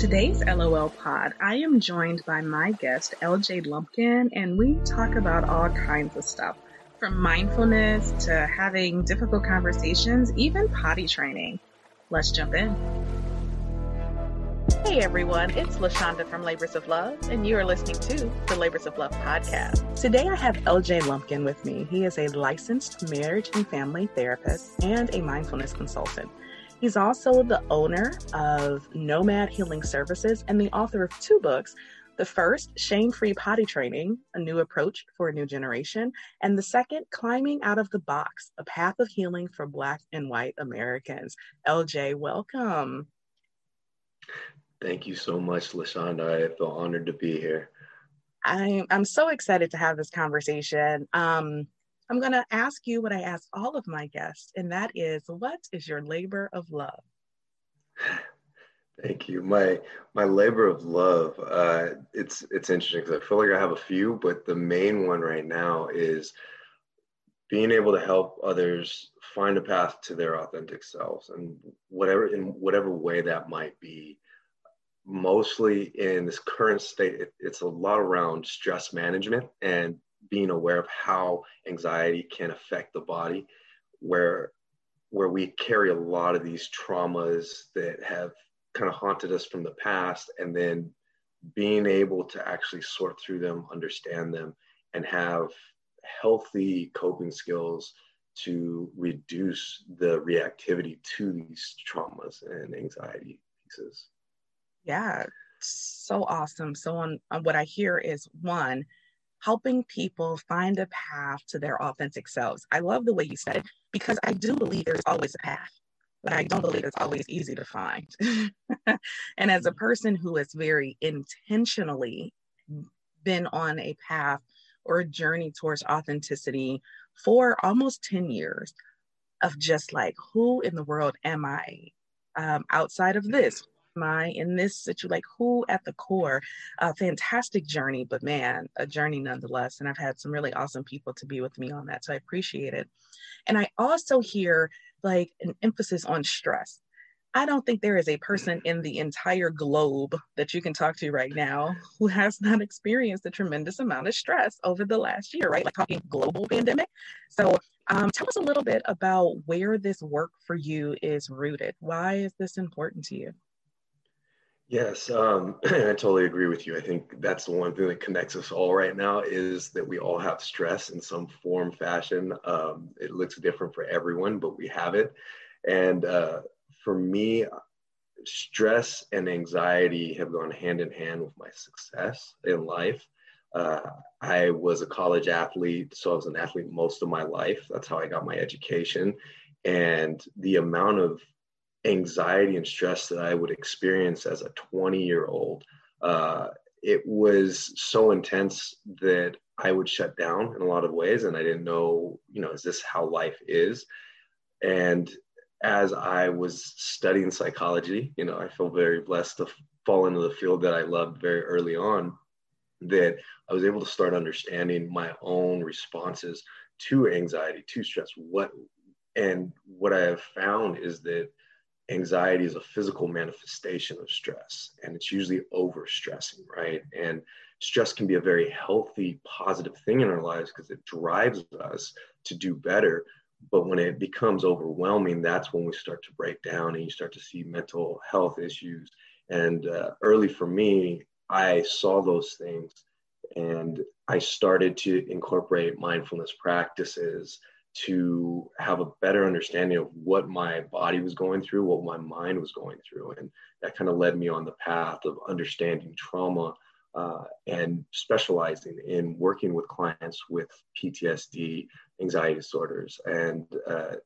Today's LOL pod, I am joined by my guest, LJ Lumpkin, and we talk about all kinds of stuff from mindfulness to having difficult conversations, even potty training. Let's jump in. Hey everyone, it's La Shanda from Labors of Love, and you are listening to the Labors of Love podcast. Today I have LJ Lumpkin with me. He is a licensed marriage and family therapist and a mindfulness consultant. He's also the owner of Nomad Healing Services and the author of two books. The first, Shame Free Potty Training, a new approach for a new generation. And the second, Climbing Out of the Box, a path of healing for Black and White Americans. LJ, welcome. Thank you so much, La Shanda. I feel honored to be here. I'm, I'm so excited to have this conversation. Um, I'm going to ask you what I ask all of my guests, and that is what is your labor of love? Thank you. My my labor of love. Uh, it's it's interesting because I feel like I have a few, but the main one right now is being able to help others find a path to their authentic selves, and whatever in whatever way that might be. Mostly in this current state, it, it's a lot around stress management and being aware of how anxiety can affect the body, where where we carry a lot of these traumas that have kind of haunted us from the past, and then being able to actually sort through them, understand them, and have healthy coping skills to reduce the reactivity to these traumas and anxiety pieces. Yeah, so awesome. So on, on what I hear is one, helping people find a path to their authentic selves. I love the way you said it because I do believe there's always a path, but I don't believe it's always easy to find. and as a person who has very intentionally been on a path or a journey towards authenticity for almost 10 years of just like, who in the world am I um, outside of this? I in this situation? Like, who at the core? A fantastic journey, but man, a journey nonetheless. And I've had some really awesome people to be with me on that. So I appreciate it. And I also hear like an emphasis on stress. I don't think there is a person in the entire globe that you can talk to right now who has not experienced a tremendous amount of stress over the last year, right? Like talking global pandemic. So, um, tell us a little bit about where this work for you is rooted. Why is this important to you? Yes, um, I totally agree with you. I think that's the one thing that connects us all right now is that we all have stress in some form, fashion. Um, it looks different for everyone, but we have it. And uh, for me, stress and anxiety have gone hand in hand with my success in life. Uh, I was a college athlete, so I was an athlete most of my life. That's how I got my education. And the amount of anxiety and stress that I would experience as a 20 year old. Uh, it was so intense that I would shut down in a lot of ways. And I didn't know, you know, is this how life is? And as I was studying psychology, you know, I feel very blessed to fall into the field that I loved very early on, that I was able to start understanding my own responses to anxiety, to stress. What and what I have found is that anxiety is a physical manifestation of stress and it's usually over stressing right? And stress can be a very healthy positive thing in our lives because it drives us to do better. But when it becomes overwhelming that's when we start to break down and you start to see mental health issues. And uh, early for me i saw those things and i started to incorporate mindfulness practices to have a better understanding of what my body was going through, what my mind was going through. And that kind of led me on the path of understanding trauma uh, and specializing in working with clients with PTSD, anxiety disorders. And uh,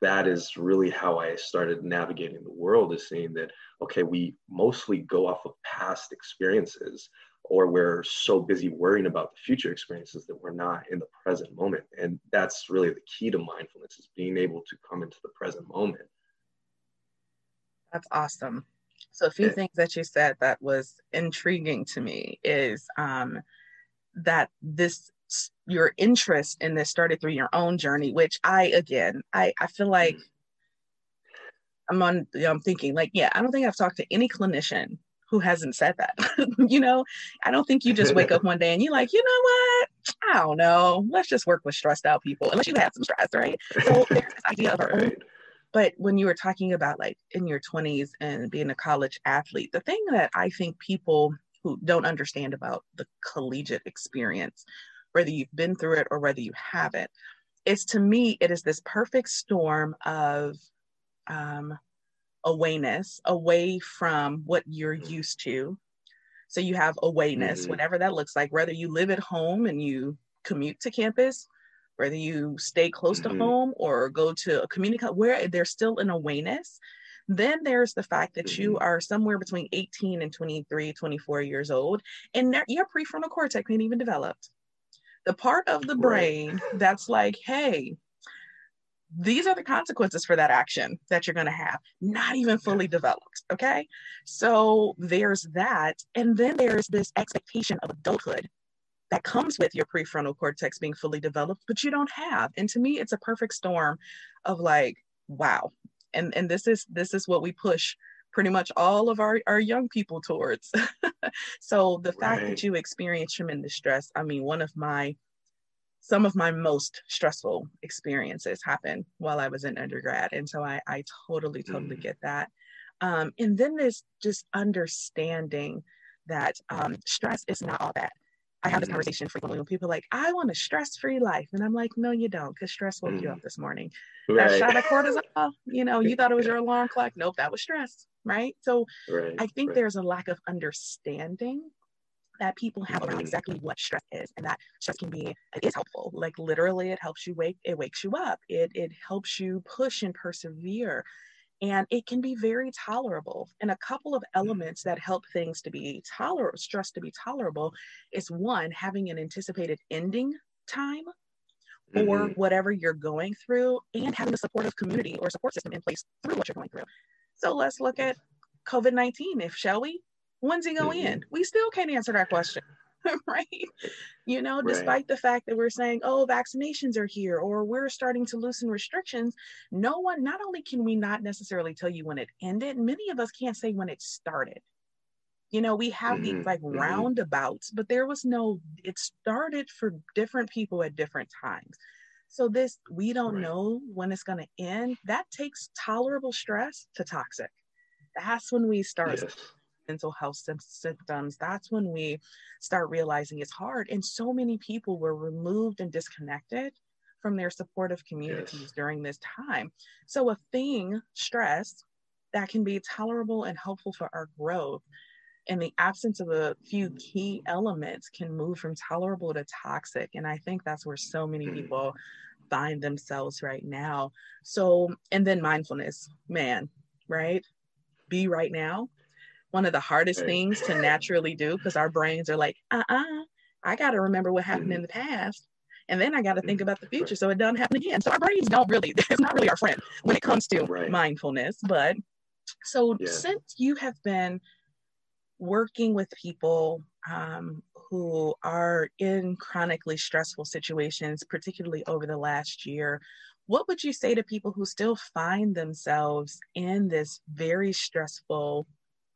that is really how I started navigating the world is seeing that, okay, we mostly go off of past experiences or we're so busy worrying about the future experiences that we're not in the present moment. And that's really the key to mindfulness is being able to come into the present moment. That's awesome. So a few things that you said that was intriguing to me is um, that this your interest in this started through your own journey which i again i i feel like mm-hmm. i'm on i'm thinking like yeah i don't think i've talked to any clinician who hasn't said that? You know i don't think you just wake up one day and you're like you know what? I don't know. Let's just work with stressed out people unless you have some stress right? So there's this idea of own but when you were talking about like in your 20s and being a college athlete the thing that i think people who don't understand about the collegiate experience whether you've been through it or whether you haven't is to me it is this perfect storm of um, awareness away from what you're used to so you have awareness mm-hmm. whatever that looks like whether you live at home and you commute to campus whether you stay close mm-hmm. to home or go to a community where there's still an awareness then there's the fact that mm-hmm. you are somewhere between 18 and 23 24 years old and your prefrontal cortex ain't even developed the part of the brain right. that's like, hey, these are the consequences for that action that you're going to have, not even fully developed. Okay. So there's that. And then there's this expectation of adulthood that comes with your prefrontal cortex being fully developed, but you don't have. And to me, it's a perfect storm of like, wow. And, and this is this is what we push pretty much all of our, our young people towards. so the fact that you experience tremendous stress, I mean, one of my some of my most stressful experiences happened while I was in undergrad. And so I, I totally, totally mm. get that. Um, and then there's just understanding that um, stress is not all bad. I have this mm-hmm. conversation frequently when people are like, I want a stress free life. And I'm like, no, you don't, because stress woke mm. you up this morning. Right. That shot of cortisol, you know, you thought it was your alarm clock. Nope, that was stress. Right. So right. I think right. there's a lack of understanding that people have around exactly what stress is and that stress can be it is helpful. Like literally it helps you wake it wakes you up. It it helps you push and persevere. And it can be very tolerable. And a couple of mm-hmm. elements that help things to be tolerable stress to be tolerable is one having an anticipated ending time or mm-hmm. whatever you're going through and having a supportive community or support system in place through what you're going through. So let's look at covid-19 if shall we When's he going mm-hmm. in? We still can't answer that question. right? You know, despite right. the fact that we're saying, oh, vaccinations are here or we're starting to loosen restrictions, no one, not only can we not necessarily tell you when it ended, many of us can't say when it started. You know, we have mm-hmm. these like mm-hmm. roundabouts, but there was no, it started for different people at different times. So, this, we don't right. know when it's going to end. That takes tolerable stress to toxic. That's when we start yes mental health symptoms, that's when we start realizing it's hard. And so many people were removed and disconnected from their supportive communities yes. during this time. So, a thing, stress, that can be tolerable and helpful for our growth in the absence of a few key elements can move from tolerable to toxic and i think that's where so many mm. people find themselves right now so and then mindfulness man right be right now one of the hardest things to naturally do because our brains are like, uh uh I got to remember what happened mm-hmm. in the past. And then I got to think about the future so it doesn't happen again. So our brains don't really, it's not really our friend when it comes to right. mindfulness. But so yeah. since you have been working with people um, who are in chronically stressful situations, particularly over the last year, what would you say to people who still find themselves in this very stressful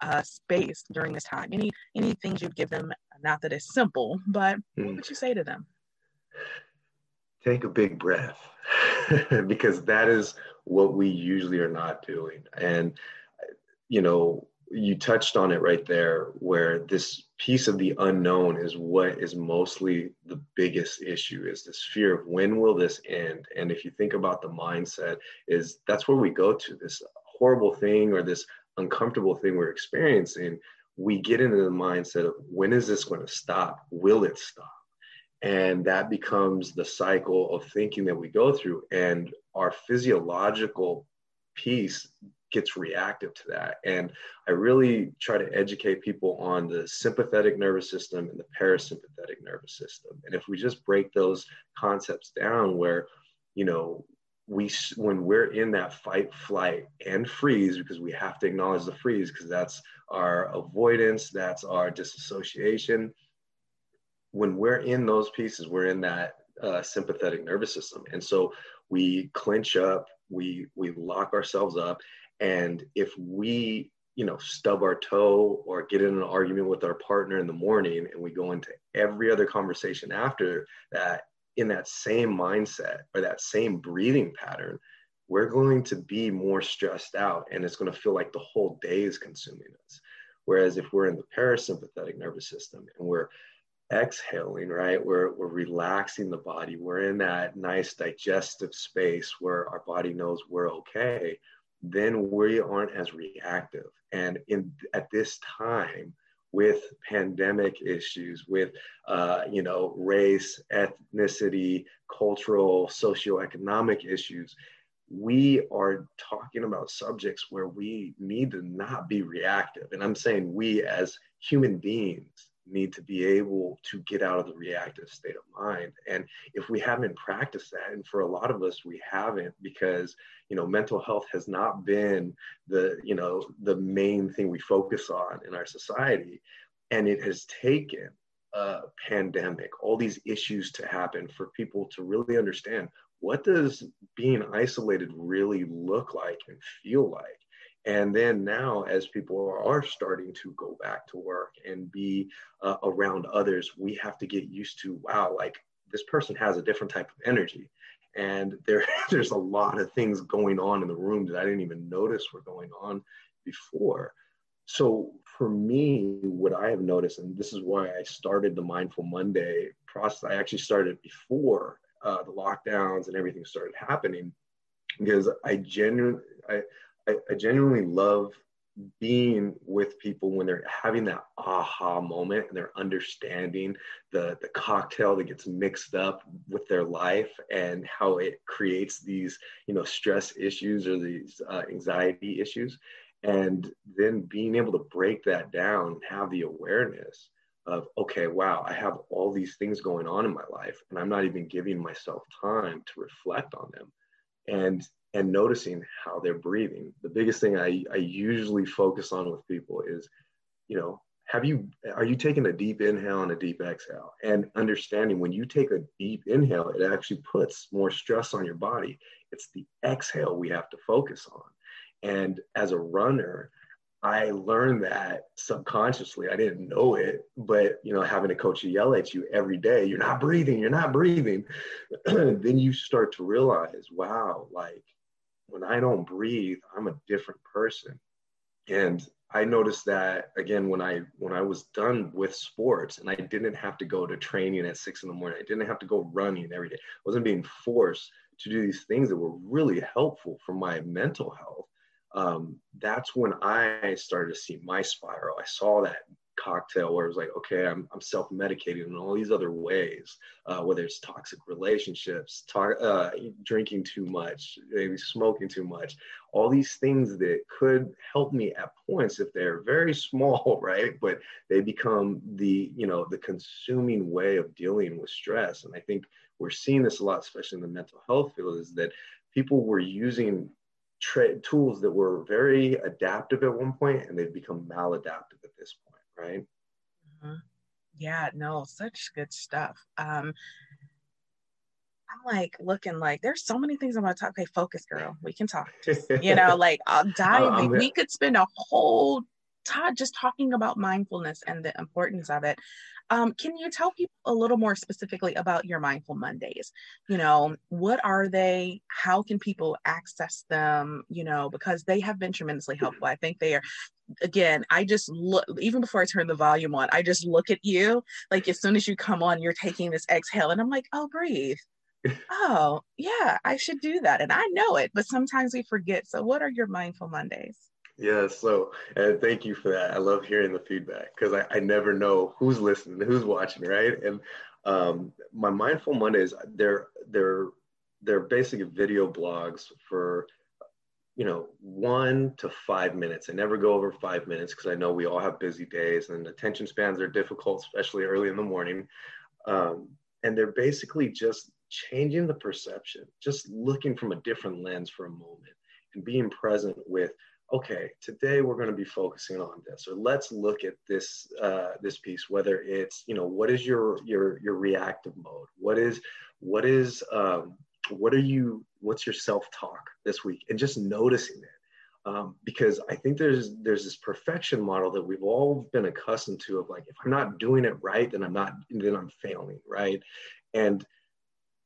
uh, space during this time? Any any things you'd give them? Not that it's simple, but what hmm. would you say to them? Take a big breath, because that is what we usually are not doing. And you know, you touched on it right there, where this piece of the unknown is what is mostly the biggest issue is this fear of when will this end and if you think about the mindset is that's where we go to this horrible thing or this uncomfortable thing we're experiencing, we get into the mindset of when is this going to stop? Will it stop? And that becomes the cycle of thinking that we go through. And our physiological piece gets reactive to that. And I really try to educate people on the sympathetic nervous system and the parasympathetic nervous system. And if we just break those concepts down, where, you know, we when we're in that fight, flight, and freeze, because we have to acknowledge the freeze, because that's our avoidance, that's our disassociation. When we're in those pieces, we're in that uh, sympathetic nervous system, and so we clench up, we we lock ourselves up, and if we you know stub our toe or get in an argument with our partner in the morning and we go into every other conversation after that in that same mindset or that same breathing pattern we're going to be more stressed out and it's going to feel like the whole day is consuming us whereas if we're in the parasympathetic nervous system and we're exhaling, right? We're, we're relaxing the body. We're in that nice digestive space where our body knows we're okay. Then we aren't as reactive. And in at this time, with pandemic issues, with uh, you know race, ethnicity, cultural, socioeconomic issues, we are talking about subjects where we need to not be reactive. And I'm saying we as human beings need to be able to get out of the reactive state of mind. And if we haven't practiced that and for a lot of us we haven't because you know mental health has not been the you know the main thing we focus on in our society. And it has taken a pandemic all these issues to happen for people to really understand what does being isolated really look like and feel like and then now, as people are starting to go back to work and be uh, around others, we have to get used to wow, like this person has a different type of energy. And there, there's a lot of things going on in the room that I didn't even notice were going on before. So for me, what I have noticed, and this is why I started the Mindful Monday process, I actually started before uh, the lockdowns and everything started happening, because I genuinely, I, I, I genuinely love being with people when they're having that aha moment and they're understanding the the cocktail that gets mixed up with their life and how it creates these you know stress issues or these uh, anxiety issues. And then being able to break that down and have the awareness of okay wow i have all these things going on in my life and i'm not even giving myself time to reflect on them. And and noticing how they're breathing. The biggest thing I, I usually focus on with people is, you know, have you are you taking a deep inhale and a deep exhale? And understanding when you take a deep inhale it actually puts more stress on your body. It's the exhale we have to focus on. And as a runner i learned that subconsciously. I didn't know it but you know having a coach yell at you every day you're not breathing you're not breathing then you start to realize wow like when I don't breathe, I'm a different person. And I noticed that again when I when I was done with sports and I didn't have to go to training at six in the morning. I didn't have to go running every day. I wasn't being forced to do these things that were really helpful for my mental health. Um, that's when I started to see my spiral. I saw that cocktail where it was like, okay, I'm, I'm self-medicating in all these other ways, uh, whether it's toxic relationships, to- uh, drinking too much, maybe smoking too much, all these things that could help me at points if they're very small, right? But they become the, you know, the consuming way of dealing with stress. And I think we're seeing this a lot, especially in the mental health field, is that people were using tra- tools that were very adaptive at one point and they've become maladaptive at this point right? Mm-hmm. Yeah, no, such good stuff. Um, I'm like looking like there's so many things I'm gonna talk. Okay, focus, girl. We can talk. Just, you know, like I'll dive. we could spend a whole time just talking about mindfulness and the importance of it. Um, can you tell people a little more specifically about your Mindful Mondays? You know, what are they? How can people access them? You know, because they have been tremendously helpful. I think they are again, I just look, even before I turn the volume on, I just look at you. Like as soon as you come on, you're taking this exhale, and I'm like, oh, breathe. oh, yeah, I should do that. And I know it, but sometimes we forget. So, what are your mindful Mondays? Yeah, so and thank you for that. I love hearing the feedback because I, I never know who's listening, who's watching, right? And um, my mindful Mondays, they're they're they're basically video blogs for you know, one to five minutes. I never go over five minutes because I know we all have busy days and attention spans are difficult, especially early in the morning. Um, and they're basically just changing the perception, just looking from a different lens for a moment and being present with, okay, today we're going to be focusing on this, or let's look at this uh, this piece. Whether it's, you know, what is your your your reactive mode? What is what is um, what are you what's your self-talk this week and just noticing it um, because i think there's there's this perfection model that we've all been accustomed to of like if i'm not doing it right then i'm not then i'm failing right and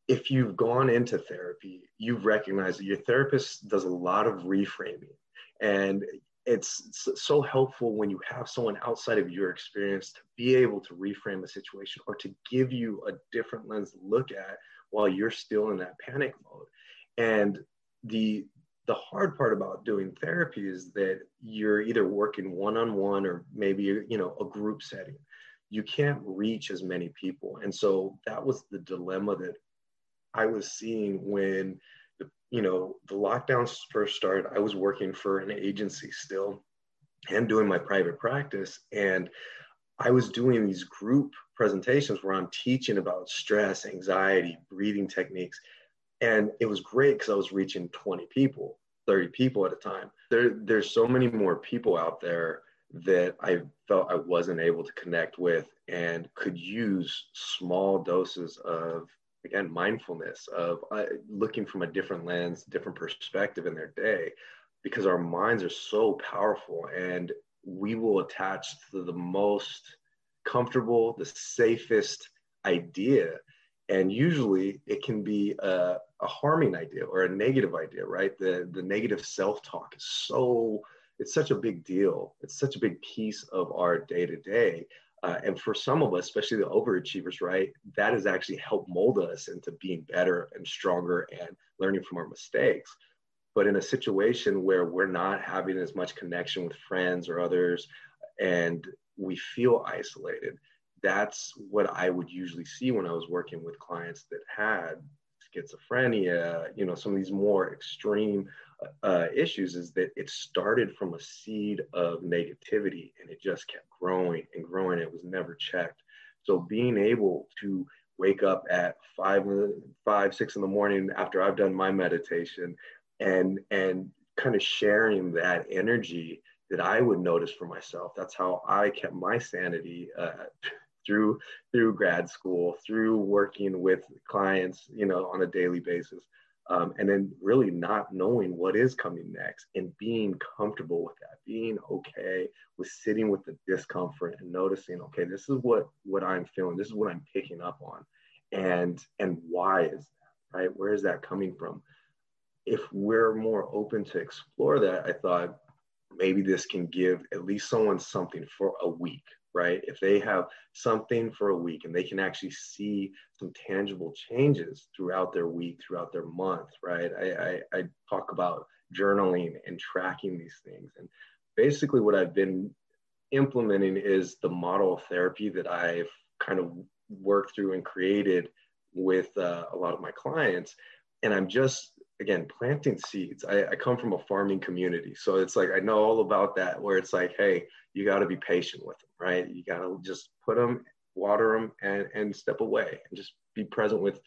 if you've gone into therapy you've recognized that your therapist does a lot of reframing and it's so helpful when you have someone outside of your experience to be able to reframe a situation or to give you a different lens to look at while you're still in that panic mode. And the the hard part about doing therapy is that you're either working one-on-one or maybe you know a group setting you can't reach as many people and so that was the dilemma that i was seeing when you know the lockdowns first started i was working for an agency still and doing my private practice and I was doing these group presentations where I'm teaching about stress, anxiety, breathing techniques. And it was great because I was reaching 20 people, 30 people at a time. There, there's so many more people out there that I felt I wasn't able to connect with and could use small doses of, again, mindfulness, of uh, looking from a different lens, different perspective in their day, because our minds are so powerful. And we will attach to the most comfortable, the safest idea. And usually it can be a, a harming idea or a negative idea, right? The, the negative self talk is so, it's such a big deal. It's such a big piece of our day to day. Uh, and for some of us, especially the overachievers, right, that has actually helped mold us into being better and stronger and learning from our mistakes. But in a situation where we're not having as much connection with friends or others, and we feel isolated, that's what I would usually see when I was working with clients that had schizophrenia, you know, some of these more extreme uh, issues is that it started from a seed of negativity and it just kept growing and growing. It was never checked. So being able to wake up at five, five, six in the morning after I've done my meditation and and kind of sharing that energy that I would notice for myself. That's how I kept my sanity uh, through through grad school, through working with clients, you know, on a daily basis, um, and then really not knowing what is coming next and being comfortable with that, being okay with sitting with the discomfort and noticing, okay, this is what what I'm feeling, this is what I'm picking up on, and and why is that, right? Where is that coming from? if we're more open to explore that, I thought maybe this can give at least someone something for a week, right? If they have something for a week and they can actually see some tangible changes throughout their week, throughout their month, right? I, I, I talk about journaling and tracking these things. And basically, what I've been implementing is the model of therapy that I've kind of worked through and created with uh, a lot of my clients. And I'm just again planting seeds I, I, come from a farming community so it's like i know all about that where it's like hey you got to be patient with right you got to just put them water them and and step away and just be present with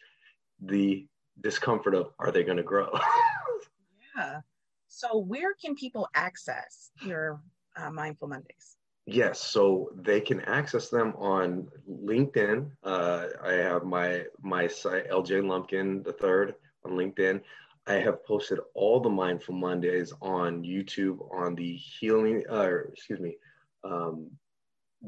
the discomfort of are they going to grow yeah so where can people access your uh, mindful mondays Yes, so they can access them on LinkedIn. Uh, I have my my site LJ Lumpkin the third on LinkedIn. I have posted all the Mindful Mondays on YouTube on the healing, uh, excuse me, um,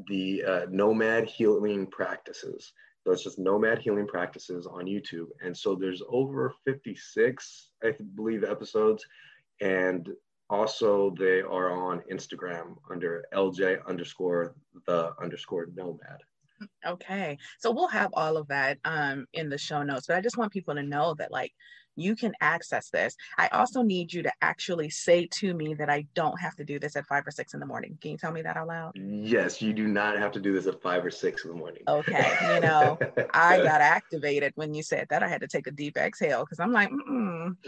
the uh, Nomad Healing Practices. So it's just Nomad Healing Practices on YouTube. And so there's over 56, I believe, episodes. And also they are on Instagram under LJ underscore the underscore Nomad. Okay. So we'll have all of that um, in the show notes. But I just want people to know that, like, you can access this. I also need you to actually say to me that I don't have to do this at five or six in the morning. Can you tell me that out loud? Yes, you do not have to do this at five or six in the morning. Okay. You know, I got activated when you said that. I had to take a deep exhale because I'm like,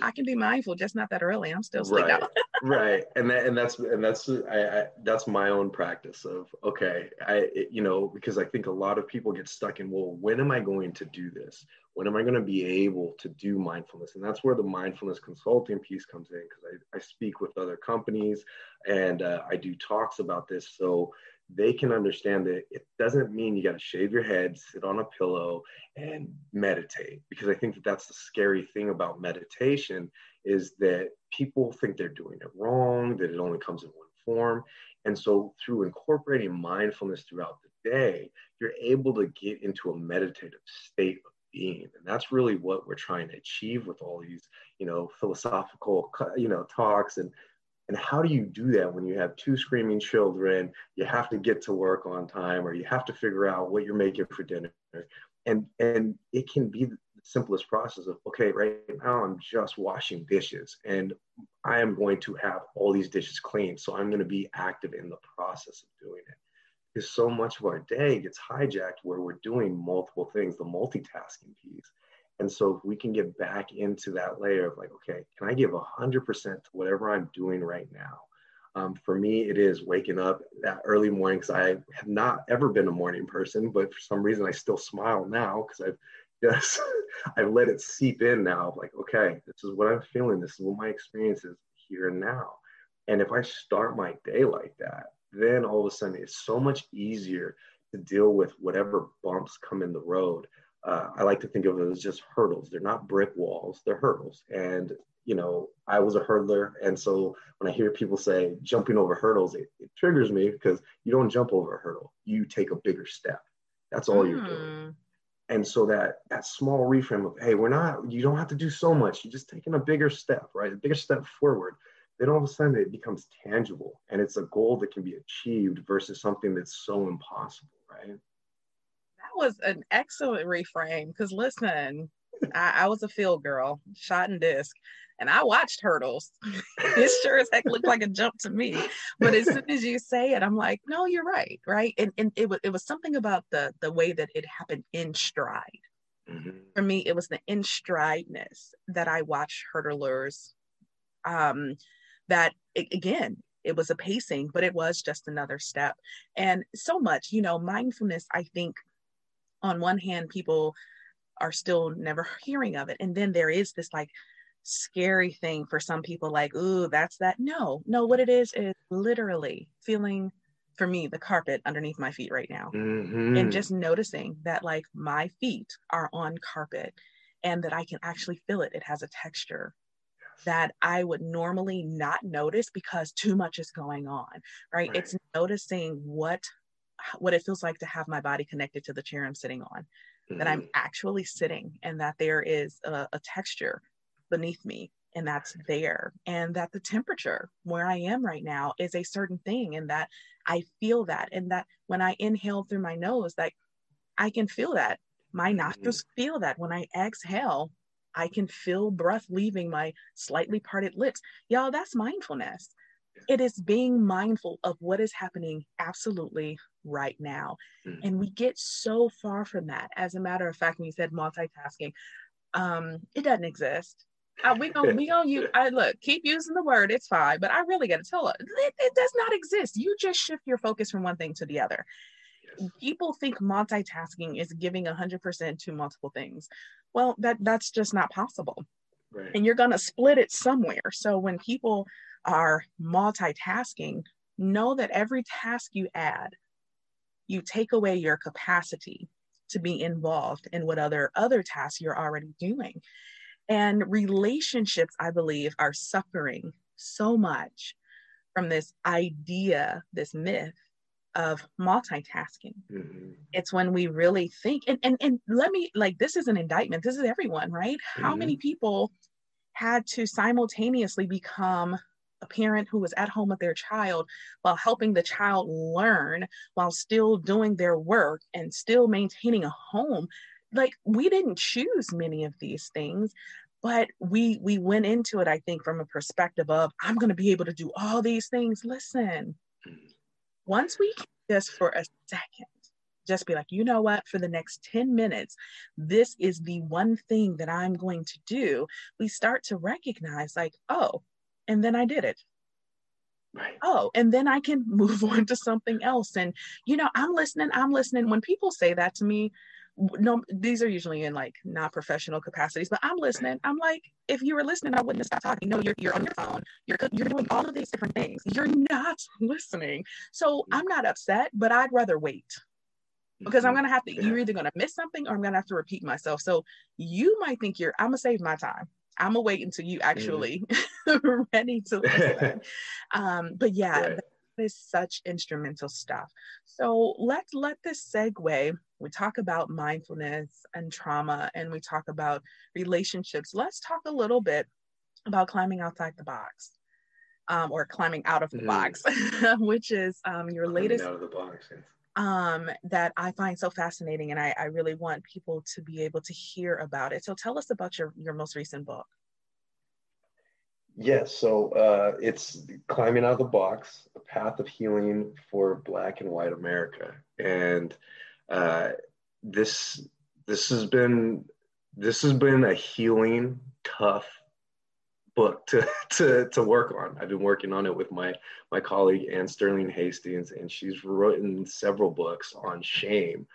I can be mindful, just not that early. I'm still sleeping. Right. right. And that, and that's, and that's, I, I, that's my own practice of, okay, I, it, you know, because I think a lot of people get stuck in, well, when am I going to do this? When am I going to be able to do mindfulness? And that's where the mindfulness consulting piece comes in because I, I, speak with other companies and uh, I do talks about this so they can understand that it doesn't mean you got to shave your head, sit on a pillow, and meditate. Because I think that that's the scary thing about meditation is that people think they're doing it wrong, that it only comes in one form. And so through incorporating mindfulness throughout the day, you're able to get into a meditative state of being. And that's really what we're trying to achieve with all these you know philosophical you know talks. And and how do you do that when you have two screaming children? You have to get to work on time or you have to figure out what you're making for dinner. And and it can be the simplest process of okay right now i'm just washing dishes and i am going to have all these dishes clean so i'm going to be active in the process of doing it because so much of our day gets hijacked where we're doing multiple things, the multitasking piece. And so if we can get back into that layer of like, okay, can I give 100% to whatever I'm doing right now? Um, for me, it is waking up that early morning because I have not ever been a morning person, but for some reason I still smile now because I've just I've let it seep in now. Like, okay, this is what I'm feeling. This is what my experience is here and now. And if I start my day like that, then all of a sudden it's so much easier to deal with whatever bumps come in the road. Uh, I like to think of it as just hurdles. They're not brick walls, they're hurdles. And, you know, I was a hurdler. And so when I hear people say jumping over hurdles, it, it triggers me because you don't jump over a hurdle, you take a bigger step. That's all mm. you're doing. Hmm. And so that that small reframe of, hey, we're not, you don't have to do so much. You're just taking a bigger step, right? A bigger step forward then all of a sudden it becomes tangible and it's a goal that can be achieved versus something that's so impossible, right? That was an excellent reframe because listen, I, I, was a field girl, shot and disc, and I watched hurdles. it sure as heck looked like a jump to me. But as soon as you say it, I'm like, no, you're right, right? And, and it was it was something about the the way that it happened in stride. Mm-hmm. For me, it was the in strideness that I watched hurdlers um, that again it was a pacing but it was just another step. And so much you know mindfulness i think on one hand people are still never hearing of it. And then there is this like scary thing for some people like ooh that's that. No no what it is is literally feeling for me the carpet underneath my feet right now. Mm-hmm. and just noticing that like my feet are on carpet and that i can actually feel it. It has a texture that I would normally not notice because too much is going on, right? right? It's noticing what what it feels like to have my body connected to the chair I'm sitting on, mm-hmm. that I'm mm-hmm. actually sitting and that there is a, a texture beneath me and that's there and that the temperature where I am right now is a certain thing and that I feel that and that when I inhale through my nose that I can feel that my nostrils mm-hmm. feel that when I exhale I can feel breath leaving my slightly parted lips. Y'all, that's mindfulness. It is being mindful of what is happening absolutely right now. Mm. And we get so far from that. As a matter of fact, when you said multitasking, um, it doesn't exist. Uh, we gonna we gonna use I look keep using the word it's fine but I really got to tell it, it it does not exist you just shift your focus from one thing to the other people think multitasking is giving 100% to multiple things. Well that that's just not possible. Right. and you're going to split it somewhere. So when people are multitasking know that every task you add you take away your capacity to be involved in what other other tasks you're already doing. And relationships i believe are suffering so much from this idea this myth of multitasking. Mm-hmm. It's when we really think, and, and, and let me, like, this is an indictment. This is everyone, right? Mm-hmm. How many people had to simultaneously become a parent who was at home with their child while helping the child learn while still doing their work and still maintaining a home? Like, we didn't choose many of these things, but we we went into it i think from a perspective of i'm going to be able to do all these things listen mm. Once we just for a second just be like you know what for the next 10 minutes this is the one thing that i'm going to do we start to recognize like oh and then i did it Right. Oh, and then I can move on to something else. And, you know, I'm listening, I'm listening. When people say that to me, no, these are usually in like not professional capacities, but I'm listening. I'm like, if you were listening, I wouldn't have stopped talking. No, you're, you're on your phone. You're, you're doing all of these different things. You're not listening. So mm-hmm. I'm not upset, but I'd rather wait because I'm mm-hmm. going to have to, you're either going to miss something or I'm going to have to repeat myself. So you might think you're, I'm going to save my time. I'm gonna wait until you mm-hmm. actually mm-hmm. ready to listen. um, but yeah, right. Is such instrumental stuff. So let's let this segue. We talk about mindfulness and trauma, and we talk about relationships. Let's talk a little bit about climbing outside the box. Um, or climbing out of the mm. box, which is um, your climbing latest. Out of the box. Yes um, that I find so fascinating, and I, I, really want people to be able to hear about it. So tell us about your your most recent book. Yes, so uh, it's climbing out of the box: a path of healing for Black and White America, and uh, this this has been this has been a healing, tough book to, to, to work on. I've been working on it with my, my colleague Anne Stirling Hastings, and she's written several books on shame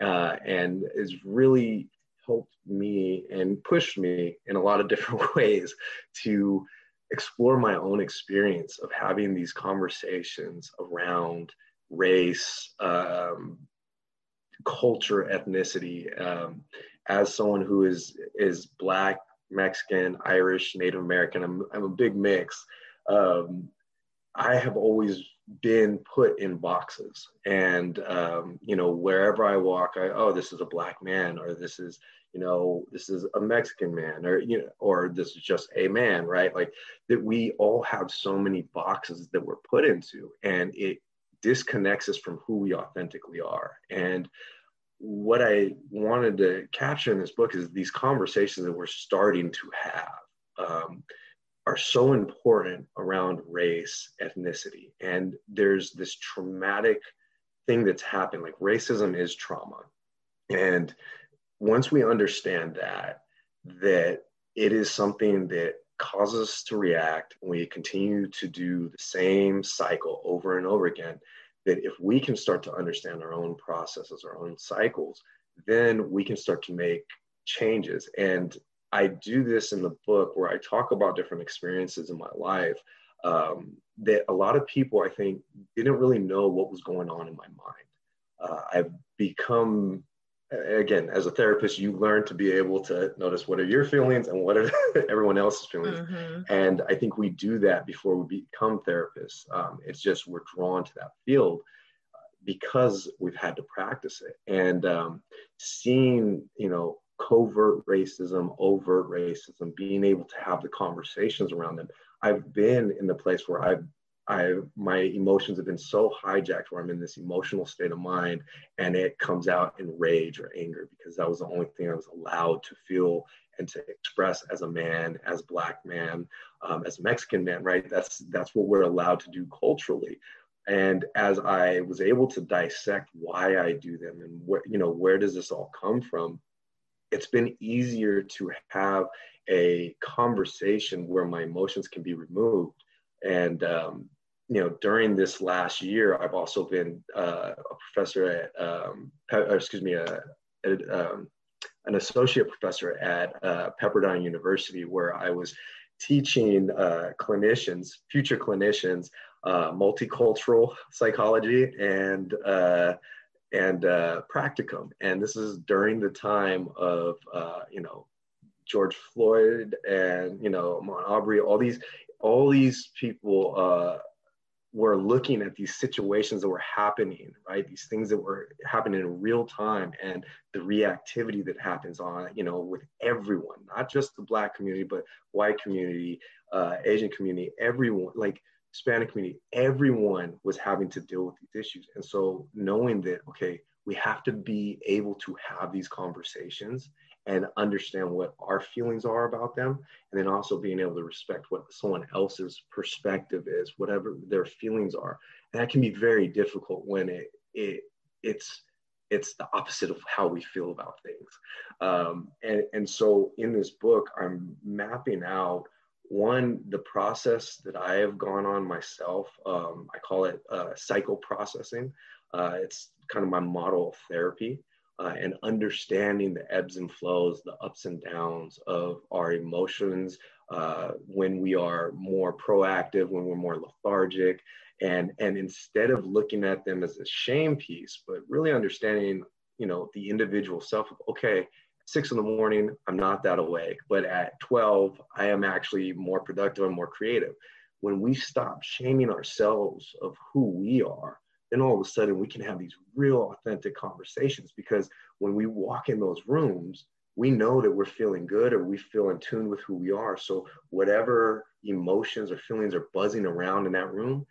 uh, and has really helped me and pushed me in a lot of different ways to explore my own experience of having these conversations around race, um, culture, ethnicity. Um, as someone who is is black Mexican, Irish, Native American. I'm, I'm a big mix. Um, I have always been put in boxes, and um, you know wherever I walk, I oh this is a black man, or this is you know this is a Mexican man, or you know, or this is just a man, right? Like that we all have so many boxes that we're put into, and it disconnects us from who we authentically are, and what I wanted to capture in this book is these conversations that we're starting to have um, are so important around race, ethnicity. And there's this traumatic thing that's happened. Like racism is trauma. And once we understand that, that it is something that causes us to react, and we continue to do the same cycle over and over again, that if we can start to understand our own processes, our own cycles, then we can start to make changes. And I do this in the book where I talk about different experiences in my life um, that a lot of people, I think, didn't really know what was going on in my mind. Uh, I've become again as a therapist you learn to be able to notice what are your feelings and what are everyone else's feelings. Mm-hmm. and i think we do that before we become therapists. Um, it's just we're drawn to that field uh, because we've had to practice it. And um, seeing you know covert racism overt racism being able to have the conversations around them. I've been in the place where i've I my emotions have been so hijacked where I'm in this emotional state of mind and it comes out in rage or anger because that was the only thing I was allowed to feel and to express as a man, as black man, um, as a Mexican man, right? That's that's what we're allowed to do culturally. And as I was able to dissect why I do them and where you know where does this all come from, it's been easier to have a conversation where my emotions can be removed and um, you know, during this last year, I've also been uh, a professor at, um, pe- excuse me, a, a, um, an associate professor at uh, Pepperdine University, where I was teaching uh, clinicians, future clinicians, uh, multicultural psychology and uh, and uh, practicum. And this is during the time of you know George Floyd and you know Ahmaud Arbery, all these all these people were looking at these situations that were happening, right? These things that were happening in real time and the reactivity that happens on, you know, with everyone, not just the Black community, but white community, uh, Asian community, everyone, like Hispanic community, everyone was having to deal with these issues. And so knowing that, okay, we have to be able to have these conversations and understand what our feelings are about them and then also being able to respect what someone else's perspective is whatever their feelings are. And that can be very difficult when it, it it's it's the opposite of how we feel about things. Um, and, and so in this book i'm mapping out one the process that i have gone on myself um, i call it uh, cycle processing. Uh, it's kind of my model of therapy uh, and understanding the ebbs and flows, the ups and downs of our emotions uh, when we are more proactive, when we're more lethargic. And, and instead of looking at them as a shame piece, but really understanding, you know, the individual self of, okay, six in the morning, I'm not that awake, but at 12, I am actually more productive and more creative. When we stop shaming ourselves of who we are, then all of a sudden we can have these real authentic conversations because when we walk in those rooms we know that we're feeling good or we feel in tune with who we are. So whatever emotions or feelings are buzzing around in that room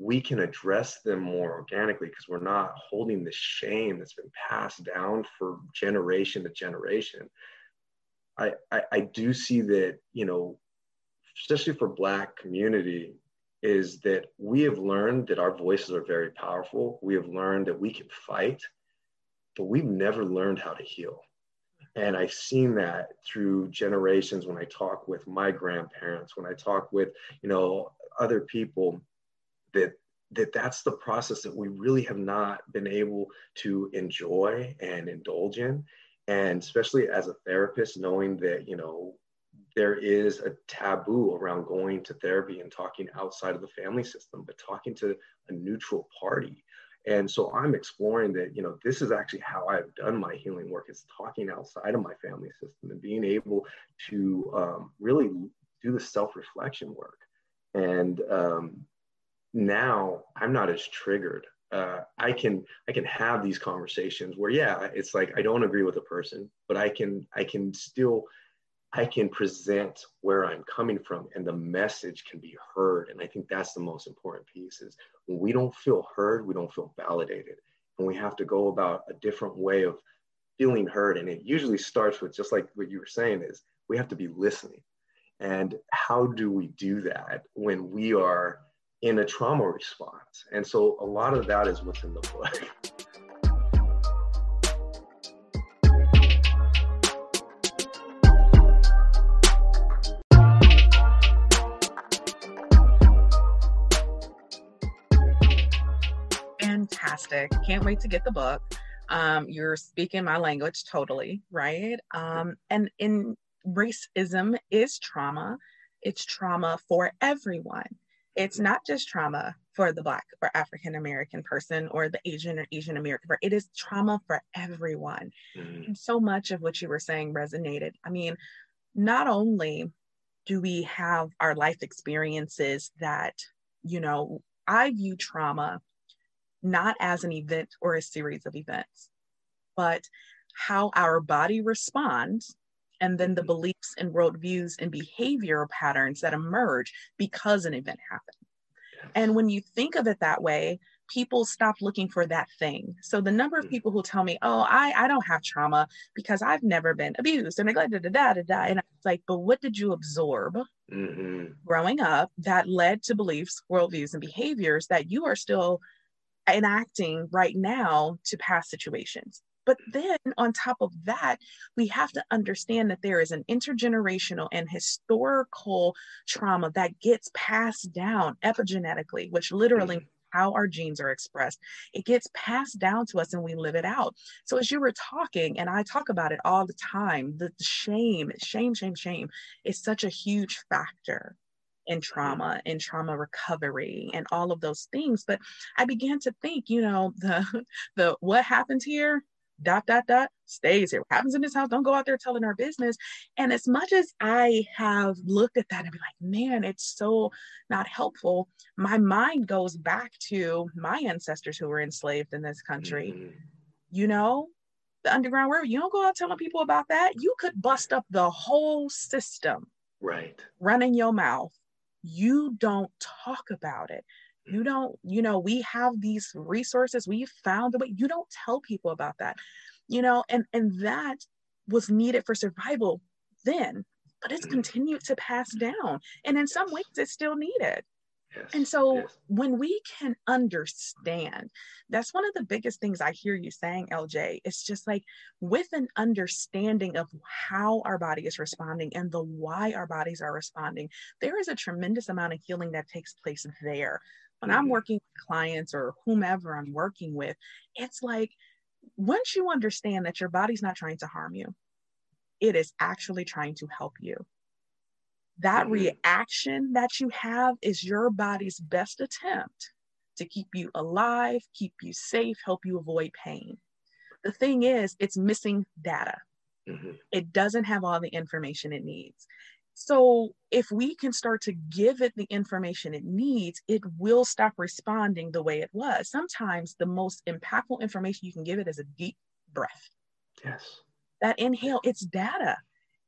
we can address them more organically because we're not holding the shame that's been passed down for generation to generation. I, I, I do see that you know especially for black community is that we have learned that our voices are very powerful. We have learned that we can fight, but we've never learned how to heal. And I've seen that through generations when I talk with my grandparents, when I talk with, you know, other people that that that's the process that we really have not been able to enjoy and indulge in and especially as a therapist knowing that you know there is a taboo around going to therapy and talking outside of the family system, but talking to a neutral party. And so I'm exploring that, you know, this is actually how I've done my healing work is talking outside of my family system and being able to um, really do the self-reflection work. And um, now I'm not as triggered. Uh, I can I can have these conversations where yeah, it's like I don't agree with a person, but I can I can still I can present where I'm coming from and the message can be heard. And I think that's the most important piece is when we don't feel heard, we don't feel validated. And we have to go about a different way of feeling heard. And it usually starts with just like what you were saying is we have to be listening. And how do we do that when we are in a trauma response? And so a lot of that is what's in the book. fantastic. Can't wait to get the book. Um, you're speaking my language totally, right? Um, and in racism is trauma. It's trauma for everyone. It's not just trauma for the Black or African American person or the Asian or Asian American. It is trauma for everyone. Mm-hmm. And so much of what you were saying resonated. I mean, not only do we have our life experiences that, you know, I view trauma not as an event or a series of events, but how our body responds and then the beliefs and worldviews and behavioral patterns that emerge because an event happened. And when you think of it that way, people stop looking for that thing. So the number of mm. people who tell me, "Oh, I I don't have trauma because I've never been abused or neglected," da, da, da, da, and it's like, but what did you absorb mm-hmm. growing up that led to beliefs, worldviews, and behaviors that you are still enacting right now to past situations. But then on top of that, we have to understand that there is an intergenerational and historical trauma that gets passed down epigenetically, which literally mm-hmm. how our genes are expressed. It gets passed down to us and we live it out. So as you were talking, and I talk about it all the time, the shame, shame, shame, shame is such a huge factor and trauma and trauma recovery and all of those things but i began to think you know the the what happens here dot dot dot stays here. What happens in this house don't go out there telling our business. And as much as i have looked at that and be like man it's so not helpful my mind goes back to my ancestors who were enslaved in this country. Mm-hmm. you know the underground railroad you don't go out telling people about that you could bust up the whole system right. running your mouth you don't talk about it you don't you know we have these resources we found the way you don't tell people about that you know and and that was needed for survival then, but it's Mhm. continued to pass down. And in some ways, it's still needed. Yes. And so yes. when we can understand, that's one of the biggest things I hear you saying, LJ. It's just like with an understanding of how our body is responding and the why our bodies are responding, there is a tremendous amount of healing that takes place there. When I'm Mhm. working with clients or whomever I'm working with, it's like once you understand that your body's not trying to harm you, it is actually trying to help you that Mhm. reaction that you have is your body's best attempt to keep you alive, keep you safe, help you avoid pain. The thing is, it's missing data. Mhm. It doesn't have all the information it needs. So, if we can start to give it the information it needs, it will stop responding the way it was. Sometimes the most impactful information you can give it is a deep breath Yes. that inhale, it's data.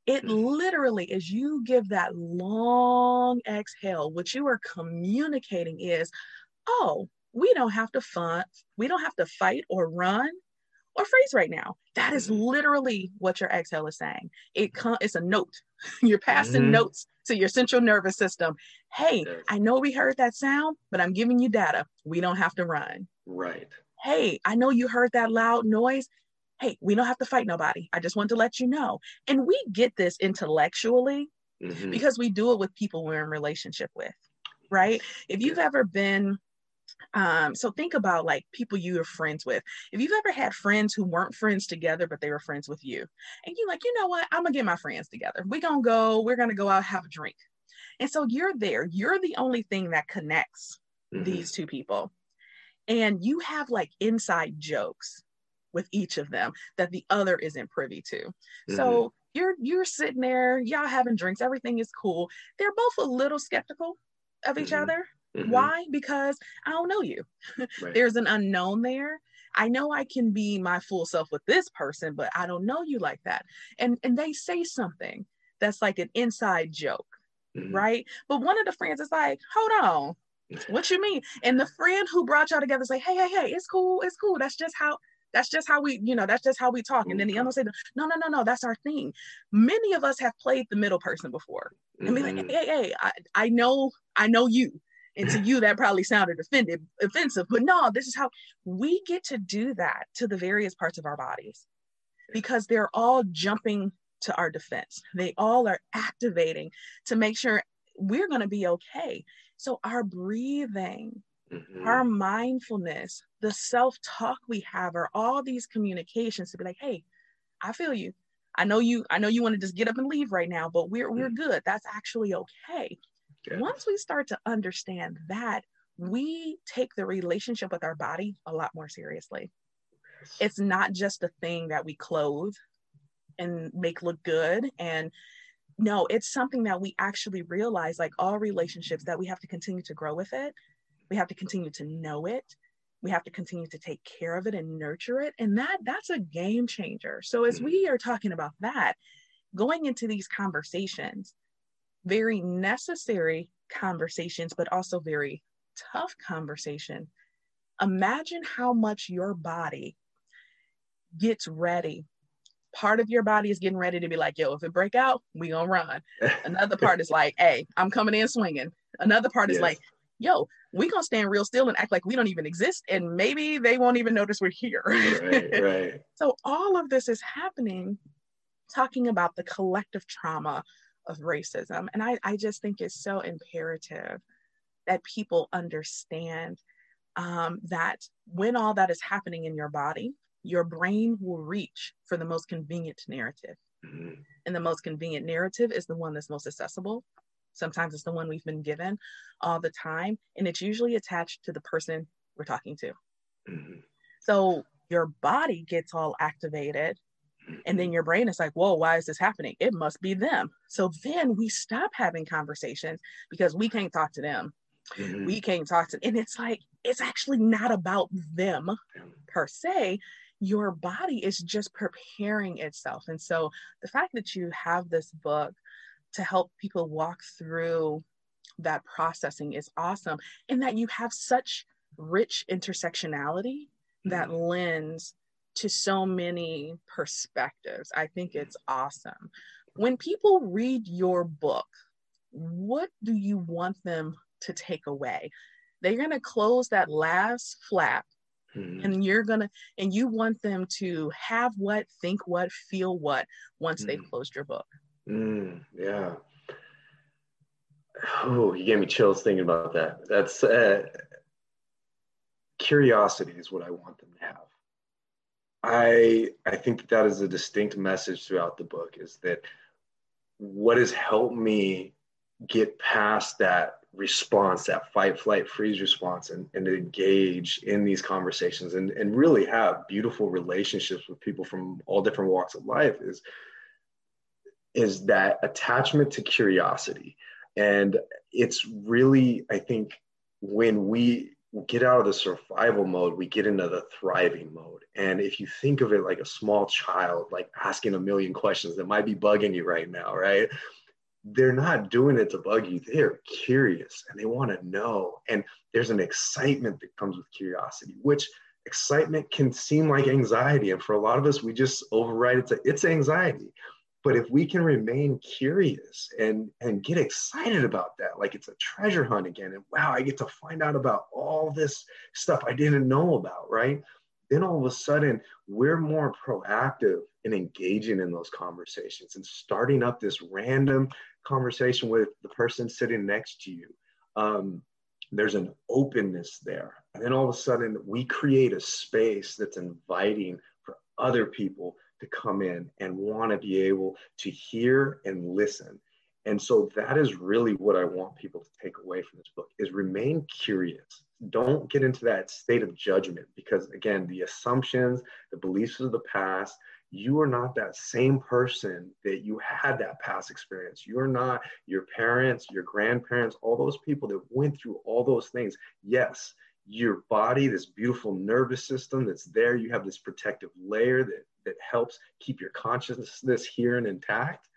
It Mhm. literally, as you give that long exhale, what you are communicating is, oh, we don't have to fun, we don't have to fight or run or freeze right now. That is Mhm. literally what your exhale is saying. It com- it's a note. You're passing Mhm. notes to your central nervous system. Hey. I know we heard that sound, but I'm giving you data. We don't have to run Right. hey, I know you heard that loud noise. Hey, we don't have to fight nobody. I just want to let you know. And we get this intellectually Mhm. because we do it with people we're in relationship with, right? If you've ever been, um, so think about like people you are friends with. If you've ever had friends who weren't friends together, but they were friends with you, and you're like, you know what? I'm gonna get my friends together. We're gonna go, we're gonna go out, have a drink. And so you're there, you're the only thing that connects Mhm. these two people. And you have like inside jokes with each of them that the other isn't privy to. Mm-hmm. So you're you're sitting there, y'all having drinks, everything is cool. They're both a little skeptical of each Mhm. other. Mhm. Why? Because I don't know you. Right. There's an unknown there. I know I can be my full self with this person, but I don't know you like that. And and they say something that's like an inside joke Mhm. right? But one of the friends is like, hold on, what you mean? And the friend who brought y'all together say, hey, hey, hey, it's cool, it's cool. That's just how that's just how we, you know, that's just how we talk. And then the other one say, no, no, no, no, that's our thing. Many of us have played the middle person before. And be like, Mhm. hey, hey, I, I know, I know you. And to you, that probably sounded offended, offensive, but no, this is how we get to do that to the various parts of our bodies because they're all jumping to our defense. They all are activating to make sure we're going to be okay. So, our breathing, Mhm. our mindfulness, the self talk we have are all these communications to be like, hey, I feel you. I know you, I know you want to just get up and leave right now, but we're we're good. That's actually okay. Once we start to understand that, we take the relationship with our body a lot more seriously it's not just a thing that we clothe and make look good and no it's something that we actually realize like all relationships that we have to continue to grow with it we have to continue to know it we have to continue to take care of it and nurture it and that that's a game changer so as hmm. we are talking about that going into these conversations very necessary conversations but also very tough conversation imagine how much your body gets ready. Part of your body is getting ready to be like, yo, if it break out, we gonna run. Another part is like, hey, I'm coming in swinging. Another part is Yes. like, yo, we gonna stand real still and act like we don't even exist, and maybe they won't even notice we're here. right, right. so all of this is happening, talking about the collective trauma of racism, and I, I just think it's so imperative that people understand um, that when all that is happening in your body, your brain will reach for the most convenient narrative. Mhm. And the most convenient narrative is the one that's most accessible. Sometimes it's the one we've been given all the time, and it's usually attached to the person we're talking to. Mhm. So your body gets all activated, and then your brain is like, whoa, why is this happening? It must be them. So then we stop having conversations because we can't talk to them. Mhm. We can't talk to, and it's like, it's actually not about them per se. Your body is just preparing itself. And so the fact that you have this book to help people walk through that processing is awesome. And that you have such rich intersectionality that lends to so many perspectives. I think it's awesome. When people read your book, what do you want them to take away? They're going to close that last flap mm-hmm. and you're going to and you want them to have what, think what, feel what once mm-hmm. they've closed your book. Mm, yeah. Oh, you gave me chills thinking about that. That's uh, curiosity is what I want them to have. I I think that that is a distinct message throughout the book is that what has helped me get past that response, that fight, flight, freeze response, and, and engage in these conversations and, and really have beautiful relationships with people from all different walks of life is, is that attachment to curiosity. And it's really, I think, when we get out of the survival mode, we get into the thriving mode. And if you think of it like a small child, like asking a million questions that might be bugging you right now, right? They're not doing it to bug you. They're curious and they want to know. And there's an excitement that comes with curiosity, which excitement can seem like anxiety. And for a lot of us, we just override it to it's anxiety. But if we can remain curious and, and get excited about that, like it's a treasure hunt again, and wow, I get to find out about all this stuff I didn't know about, right? Then all of a sudden, we're more proactive in engaging in those conversations and starting up this random conversation with the person sitting next to you. Um, there's an openness there. And then all of a sudden, we create a space that's inviting for other people to come in and want to be able to hear and listen. And so that is really what I want people to take away from this book is remain curious. Don't get into that state of judgment because again, the assumptions, the beliefs of the past, you are not that same person that you had that past experience. You're not your parents, your grandparents, all those people that went through all those things. Yes, your body, this beautiful nervous system that's there, you have this protective layer that that helps keep your consciousness here and intact.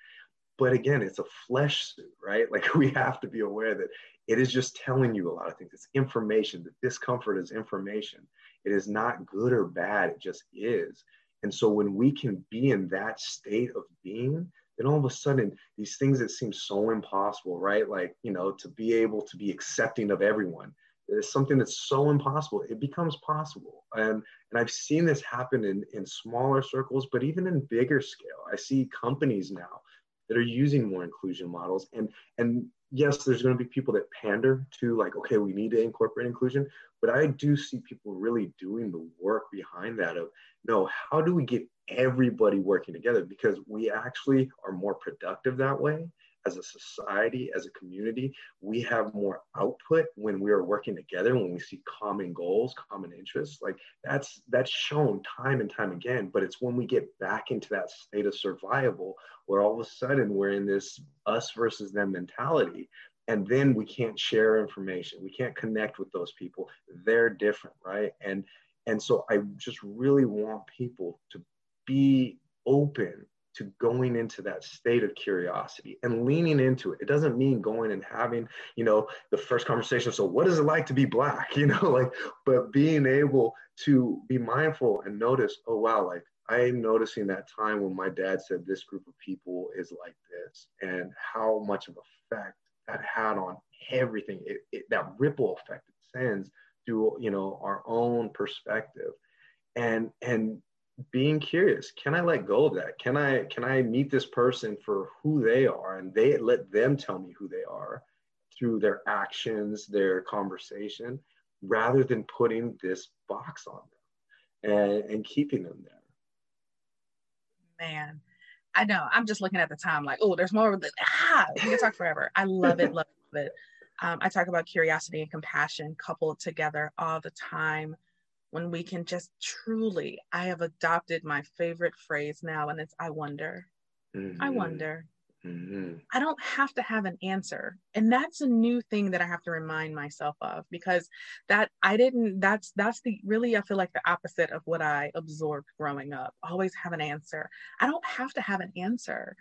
But again, it's a flesh suit, right? Like we have to be aware that it is just telling you a lot of things. It's information. The discomfort is information. It is not good or bad. It just is. And so when we can be in that state of being, then all of a sudden these things that seem so impossible, right? Like, you know, to be able to be accepting of everyone, is something that's so impossible. It becomes possible. And and i've seen this happen in in smaller circles but even in bigger scale. I see companies now that are using more inclusion models. And and yes there's going to be people that pander to like okay we need to incorporate inclusion. But i do see people really doing the work behind that of no how do we get everybody working together? Because we actually are more productive that way as a society, as a community, we have more output when we are working together, when we see common goals, common interests. Like that's that's shown time and time again. But it's when we get back into that state of survival where all of a sudden we're in this us versus them mentality. And then we can't share information. We can't connect with those people. They're different, right? And and so I just really want people to be open to going into that state of curiosity and leaning into it. It doesn't mean going and having, you know, the first conversation. So, what is it like to be Black? You know, like, but being able to be mindful and notice, oh, wow, like I'm noticing that time when my dad said this group of people is like this and how much of effect that had on everything. It, it, that ripple effect it sends through, you know, our own perspective. And, and being curious. Can i let go of that? Can i can i meet this person for who they are and they let them tell me who they are through their actions their conversation rather than putting this box on them and, and keeping them there? Man i know. I'm just looking at the time like oh there's more ah we can talk forever. I love it love it. Um, i talk about curiosity and compassion coupled together all the time when we can just truly, I have adopted my favorite phrase now, and it's I wonder. Mm-hmm. I wonder. Mm-hmm. I don't have to have an answer. And that's a new thing that I have to remind myself of because that I didn't, that's, that's the really, I feel like the opposite of what I absorbed growing up. Always have an answer. I don't have to have an answer.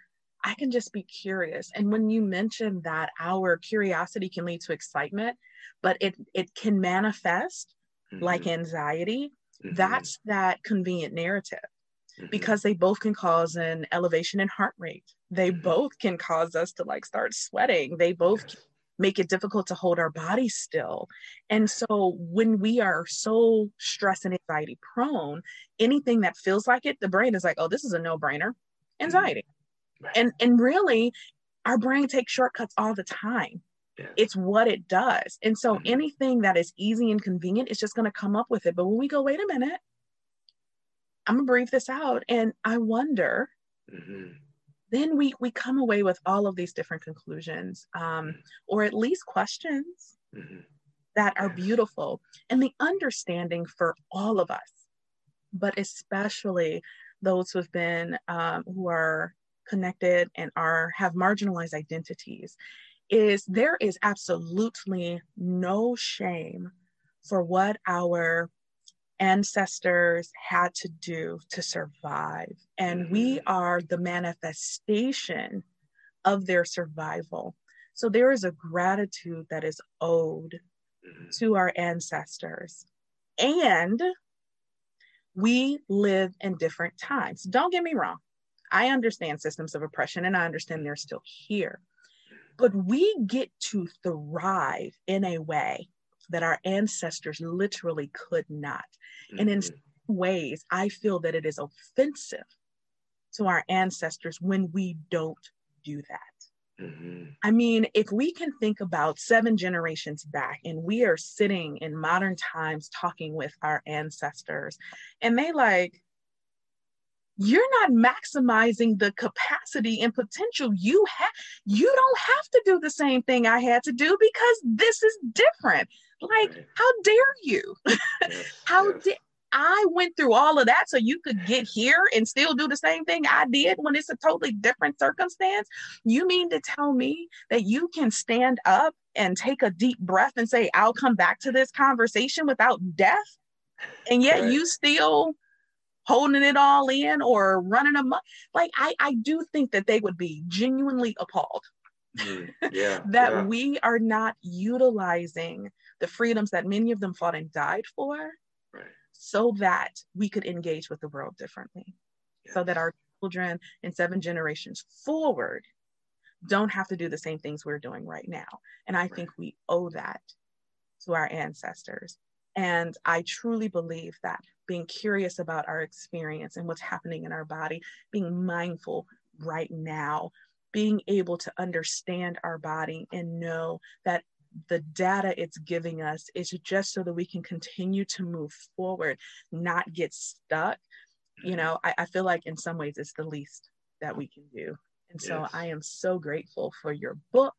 I can just be curious. And when you mentioned that our curiosity can lead to excitement, but it, it can manifest mm-hmm. like anxiety, mm-hmm. that's that convenient narrative mm-hmm. because they both can cause an elevation in heart rate they mm-hmm. both can cause us to like start sweating they both yes. make it difficult to hold our body still and so when we are so stress and anxiety prone anything that feels like it the brain is like oh this is a no-brainer mm-hmm. anxiety and and really our brain takes shortcuts all the time yeah. it's what it does and so mm-hmm. anything that is easy and convenient is just going to come up with it but when we go wait a minute i'm going to breathe this out and i wonder mm-hmm. then we we come away with all of these different conclusions um, mm-hmm. or at least questions mm-hmm. that are beautiful and the understanding for all of us but especially those who have been um, who are connected and are have marginalized identities is there is absolutely no shame for what our ancestors had to do to survive and we mm-hmm. are the manifestation of their survival so there is a gratitude that is owed mm-hmm. to our ancestors and we live in different times don't get me wrong I understand systems of oppression and I understand they're still here. But we get to thrive in a way that our ancestors literally could not. Mm-hmm. And in mm-hmm. some ways, I feel that it is offensive to our ancestors when we don't do that. Mm-hmm. I mean, if we can think about seven generations back and we are sitting in modern times talking with our ancestors, and they like, you're not maximizing the capacity and potential you have you don't have to do the same thing i had to do because this is different like right. how dare you yes, how yes. dare I went through all of that so you could get here and still do the same thing I did when it's a totally different circumstance. You mean to tell me that you can stand up and take a deep breath and say, I'll come back to this conversation without death? And yet right. you still holding it all in or running them like I, I do think that they would be genuinely appalled mm, yeah, that yeah. we are not utilizing the freedoms that many of them fought and died for right. so that we could engage with the world differently yes. so that our children in seven generations forward don't have to do the same things we're doing right now and i right. think we owe that to our ancestors and I truly believe that being curious about our experience and what's happening in our body, being mindful right now, being able to understand our body and know that the data it's giving us is just so that we can continue to move forward, not get stuck. You know, I, I feel like in some ways it's the least that we can do. And so yes. I am so grateful for your book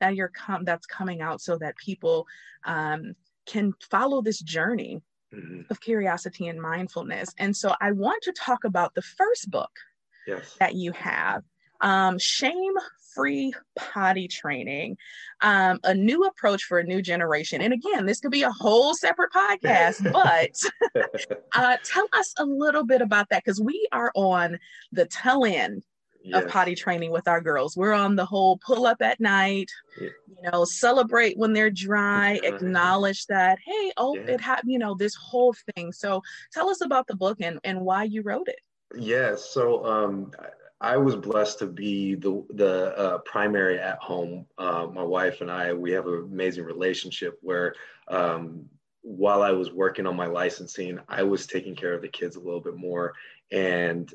that you're com- that's coming out so that people um, can follow this journey mm-hmm. of curiosity and mindfulness. And so I want to talk about the first book yes. that you have um, Shame Free Potty Training, um, a new approach for a new generation. And again, this could be a whole separate podcast, but uh, tell us a little bit about that because we are on the tail end yes. of potty training with our girls. We're on the whole pull up at night, yeah. you know, celebrate when they're dry, acknowledge that, hey, oh, yeah. it had, you know, this whole thing. So tell us about the book and, and why you wrote it. Yeah. So um, I was blessed to be the the uh, primary at home. Uh, my wife and I, we have an amazing relationship where um, while I was working on my licensing, I was taking care of the kids a little bit more. And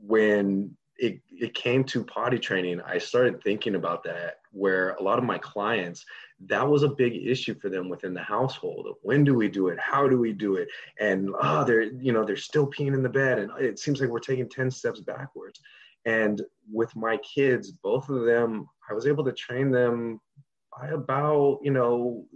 when it, it came to potty training, I started thinking about that where a lot of my clients, that was a big issue for them within the household. When do we do it? How do we do it? And oh, they're, you know, they're still peeing in the bed. And it seems like we're taking 10 steps backwards. And with my kids, both of them, I was able to train them by about, you know,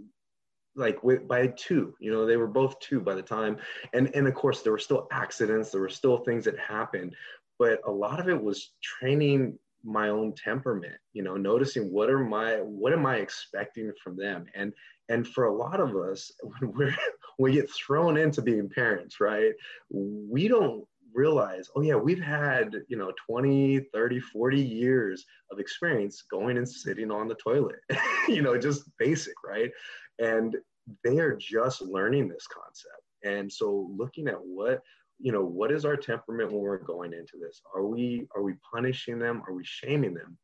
like with, by two you know they were both two by the time and and of course there were still accidents there were still things that happened but a lot of it was training my own temperament you know noticing what are my what am i expecting from them? And and for a lot of us when we're we get thrown into being parents right? We don't realize oh yeah we've had you know 20 30 40 years of experience going and sitting on the toilet you know just basic right? And they are just learning this concept. And so looking at what you know what is our temperament when we're going into this? Are we are we punishing them? Are we shaming them?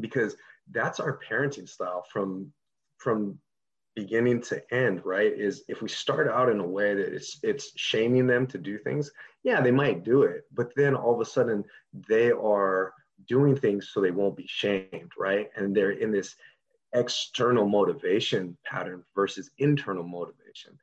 Because that's our parenting style from from beginning to end right? Is if we start out in a way that it's it's shaming them to do things yeah they might do it but then all of a sudden they are doing things so they won't be shamed right? And they're in this external motivation pattern versus internal motivation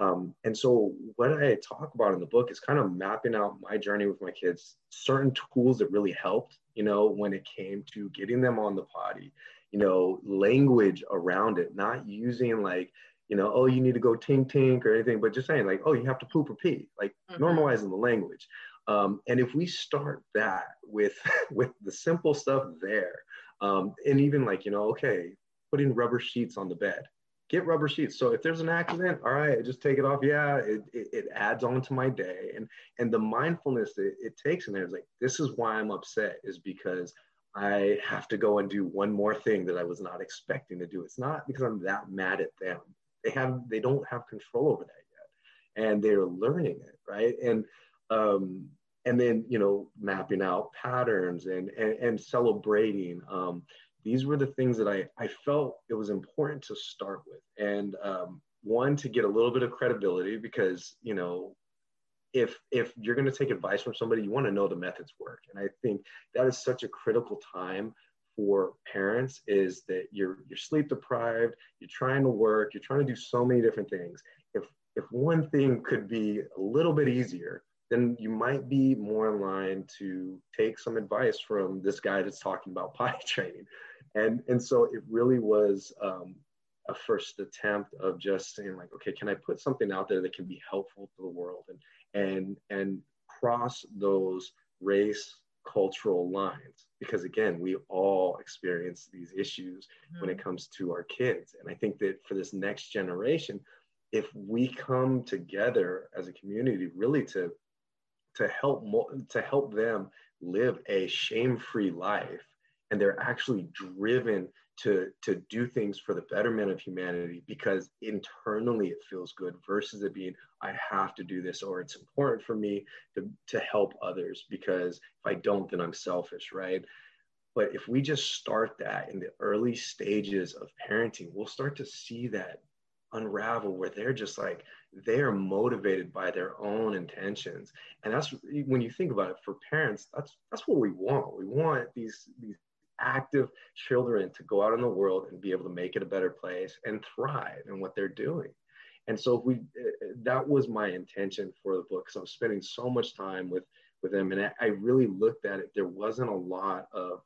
um, and so what I talk about in the book is kind of mapping out my journey with my kids, certain tools that really helped, you know, when it came to getting them on the potty, you know, language around it, not using like, you know, oh, you need to go tink tink or anything, but just saying like, oh, you have to poop or pee, like mm-hmm. normalizing the language. Um, and if we start that with with the simple stuff there, um, and even like, you know, okay, putting rubber sheets on the bed, get rubber sheets. So if there's an accident, all right, just take it off. Yeah, it, it, it adds on to my day. And and the mindfulness that it takes in there is like, this is why I'm upset, is because I have to go and do one more thing that I was not expecting to do. It's not because I'm that mad at them. They have they don't have control over that yet. And they're learning it, right? And um and then you know mapping out patterns and and, and celebrating um these were the things that I, I felt it was important to start with. And um, one, to get a little bit of credibility because, you know, if if you're going to take advice from somebody, you want to know the methods work. And I think that is such a critical time for parents is that you're you're sleep deprived, you're trying to work, you're trying to do so many different things. If if one thing could be a little bit easier, then you might be more in line to take some advice from this guy that's talking about potty training and and so it really was um, a first attempt of just saying like okay can i put something out there that can be helpful to the world and and and cross those race cultural lines because again we all experience these issues mm-hmm. when it mm-hmm. comes to our kids and i think that for this next generation if we come together as a community really to to help to help them live a shame-free life and they're actually driven to to do things for the betterment of humanity because internally it feels good versus it being i have to do this or it's important for me to to help others because if i don't then i'm selfish right? But if we just start that in the early stages of parenting we'll start to see that unravel where they're just like they are motivated by their own intentions. And that's when you think about it for parents that's that's what we want. We want these these active children to go out in the world and be able to make it a better place and thrive in what they're doing. And so if we that was my intention for the book because I was spending so much time with with them and I really looked at it. There wasn't a lot of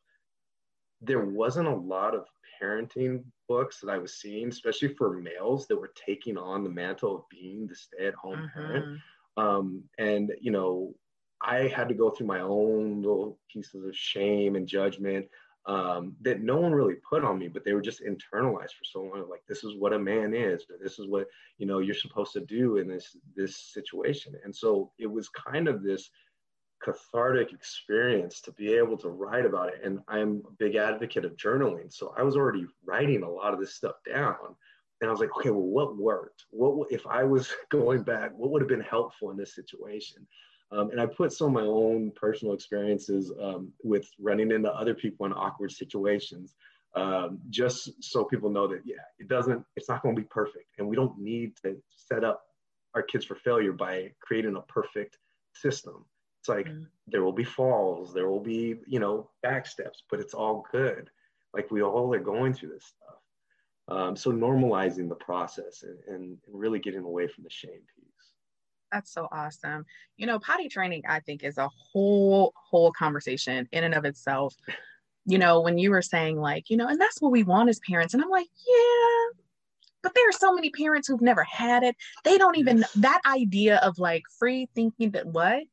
there wasn't a lot of parenting books that I was seeing, especially for males that were taking on the mantle of being the stay-at-home mm-hmm. parent. Um, and you know, I had to go through my own little pieces of shame and judgment um, that no one really put on me, but they were just internalized for so long. Like this is what a man is, or this is what you know you're supposed to do in this this situation. And so it was kind of this cathartic experience to be able to write about it. And I'm a big advocate of journaling, so I was already writing a lot of this stuff down. And I was like, okay, well, what worked? What if I was going back? What would have been helpful in this situation? Um, and I put some of my own personal experiences um, with running into other people in awkward situations, um, just so people know that, yeah, it doesn't, it's not going to be perfect. And we don't need to set up our kids for failure by creating a perfect system. It's like mm-hmm. there will be falls, there will be, you know, back steps, but it's all good. Like we all are going through this stuff. Um, so normalizing the process and, and really getting away from the shame piece. That's so awesome. You know, potty training, I think, is a whole, whole conversation in and of itself. You know, when you were saying, like, you know, and that's what we want as parents. And I'm like, yeah, but there are so many parents who've never had it. They don't even, that idea of like free thinking that what?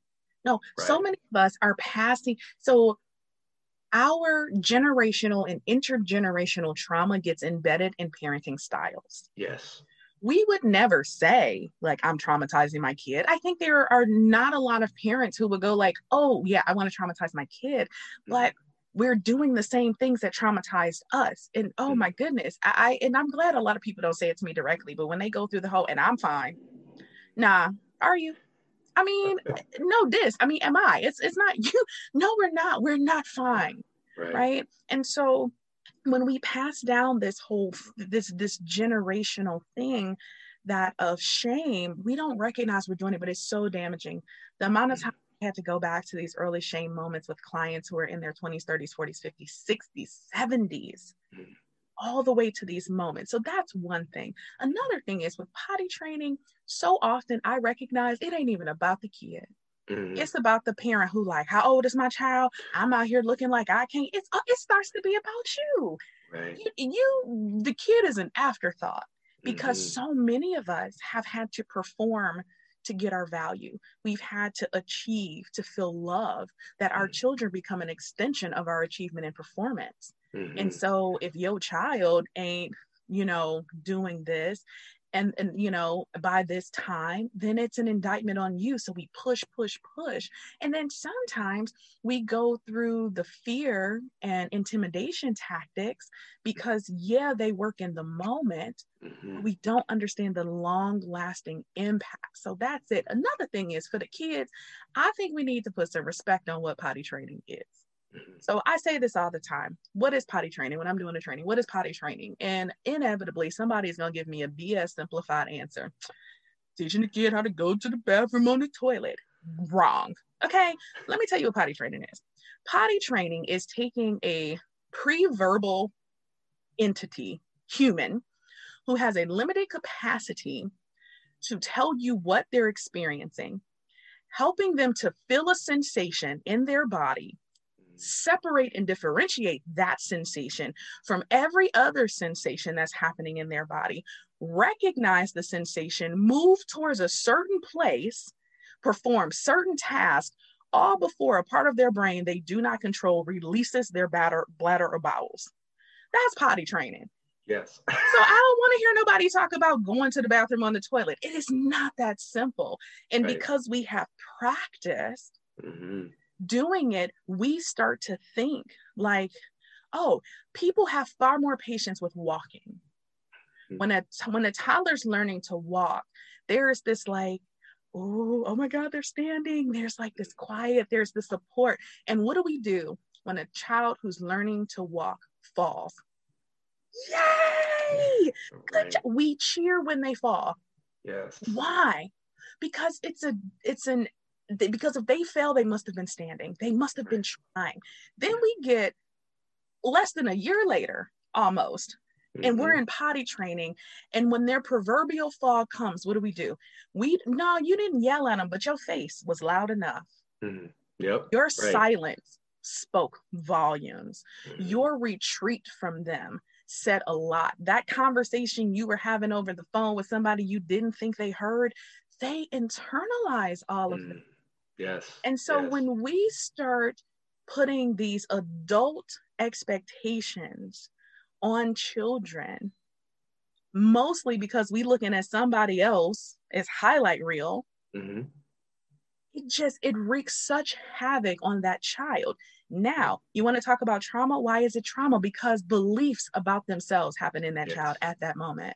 No, right. so many of us are passing. So our generational and intergenerational trauma gets embedded in parenting styles. Yes we would never say like i'm traumatizing my kid i think there are not a lot of parents who would go like oh yeah i want to traumatize my kid mm-hmm. but we're doing the same things that traumatized us and oh mm-hmm. my goodness I, I and i'm glad a lot of people don't say it to me directly but when they go through the whole and i'm fine Nah, are you? I mean, no this. I mean, am I? It's it's not you. No, we're not. We're not fine. Right. right? And so when we pass down this whole this this generational thing that of shame, we don't recognize we're doing it, but it's so damaging. The amount of mm. time I had to go back to these early shame moments with clients who are in their 20s, 30s, 40s, 50s, 60s, 70s all the way to these moments. So that's one thing. Another thing is with potty training, so often I recognize it ain't even about the kid. Mm-hmm. It's about the parent who like, how old is my child? I'm out here looking like I can't. It's uh, it starts to be about you. Right. You, you the kid is an afterthought because mm-hmm. so many of us have had to perform to get our value. We've had to achieve to feel love, that our mm-hmm. children become an extension of our achievement and performance. Mm-hmm. And so if your child ain't, you know, doing this and and you know by this time then it's an indictment on you. So we push push push. And then sometimes we go through the fear and intimidation tactics because yeah they work in the moment. Mm-hmm. we don't understand the long lasting impact. So that's it. Another thing is for the kids i think we need to put some respect on what potty training is. Mm-hmm. So I say this all the time. What is potty training? When I'm doing a training, what is potty training? And inevitably, somebody is going to give me a BS simplified answer. Teaching the kid how to go to the bathroom on the toilet. Wrong. Okay, let me tell you what potty training is. Potty training is taking a pre verbal entity, human, who has a limited capacity to tell you what they're experiencing, helping them to feel a sensation in their body separate and differentiate that sensation from every other sensation that's happening in their body, recognize the sensation, move towards a certain place, perform certain tasks, all before a part of their brain they do not control releases their bladder, bladder or bowels. That's potty training. Yes. so I don't want to hear nobody talk about going to the bathroom on the toilet. It is not that simple. And right. because we have practiced, mm-hmm doing it, we start to think like, oh, people have far more patience with walking. Hmm. When a when a toddler's learning to walk, there is this like, oh, oh my God, they're standing. There's like this quiet, there's the support. And what do we do when a child who's learning to walk falls? Yay! Right. We cheer when they fall. Yes. Why? Because it's a it's an they, because if they fail, they must have been standing. They must have been trying. Then we get less than a year later, almost, mm-hmm. and we're mm-hmm. in potty training. And when their proverbial fall comes, what do we do? We no, you didn't yell at them, but your face was loud enough. Mm-hmm. Yep. Your right. silence spoke volumes. Mm-hmm. Your retreat from them said a lot. That conversation you were having over the phone with somebody you didn't think they heard, they internalize all of it. Yes. And so yes. when we start putting these adult expectations on children, mostly because we looking at somebody else as highlight reel, mm-hmm. it just it wreaks such havoc on that child. Now, you want to talk about trauma? Why is it trauma? Because beliefs about themselves happen in that yes. child at that moment.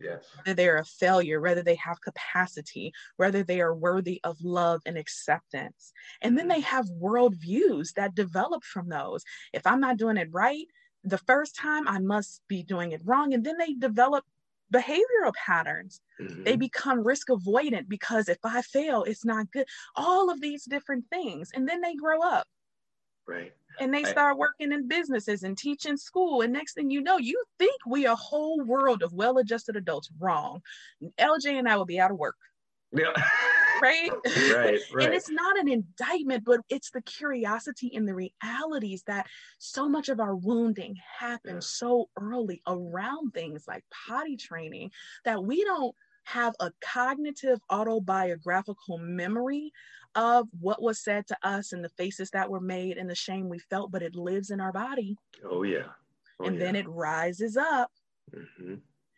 Yes. Whether they're a failure, whether they have capacity, whether they are worthy of love and acceptance. And then they have worldviews that develop from those. If I'm not doing it right, the first time I must be doing it wrong. And then they develop behavioral patterns. Mm-hmm. They become risk avoidant because if I fail, it's not good. All of these different things. And then they grow up. Right and they start working in businesses and teaching school. And next thing you know, you think we a whole world of well adjusted adults. Wrong. LJ and I will be out of work. Yeah. Right? right, right. And it's not an indictment, but it's the curiosity and the realities that so much of our wounding happens yeah. so early around things like potty training that we don't have a cognitive autobiographical memory of what was said to us and the faces that were made and the shame we felt, but it lives in our body. Oh, yeah. Oh, and yeah. then it rises up. Mm-hmm.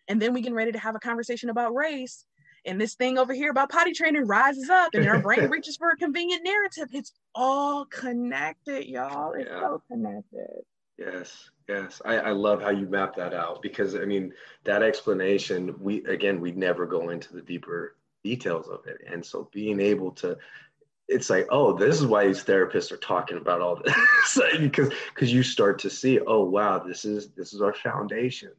And then we get ready to have a conversation about race. And this thing over here about potty training rises up and our brain reaches for a convenient narrative. It's all connected, y'all. It's yeah. so connected. Yes, yes. I, I love how you map that out because I mean that explanation, we again we never go into the deeper details of it. And so being able to, it's like, oh, this is why these therapists are talking about all this because because you start to see, oh wow, this is this is our foundation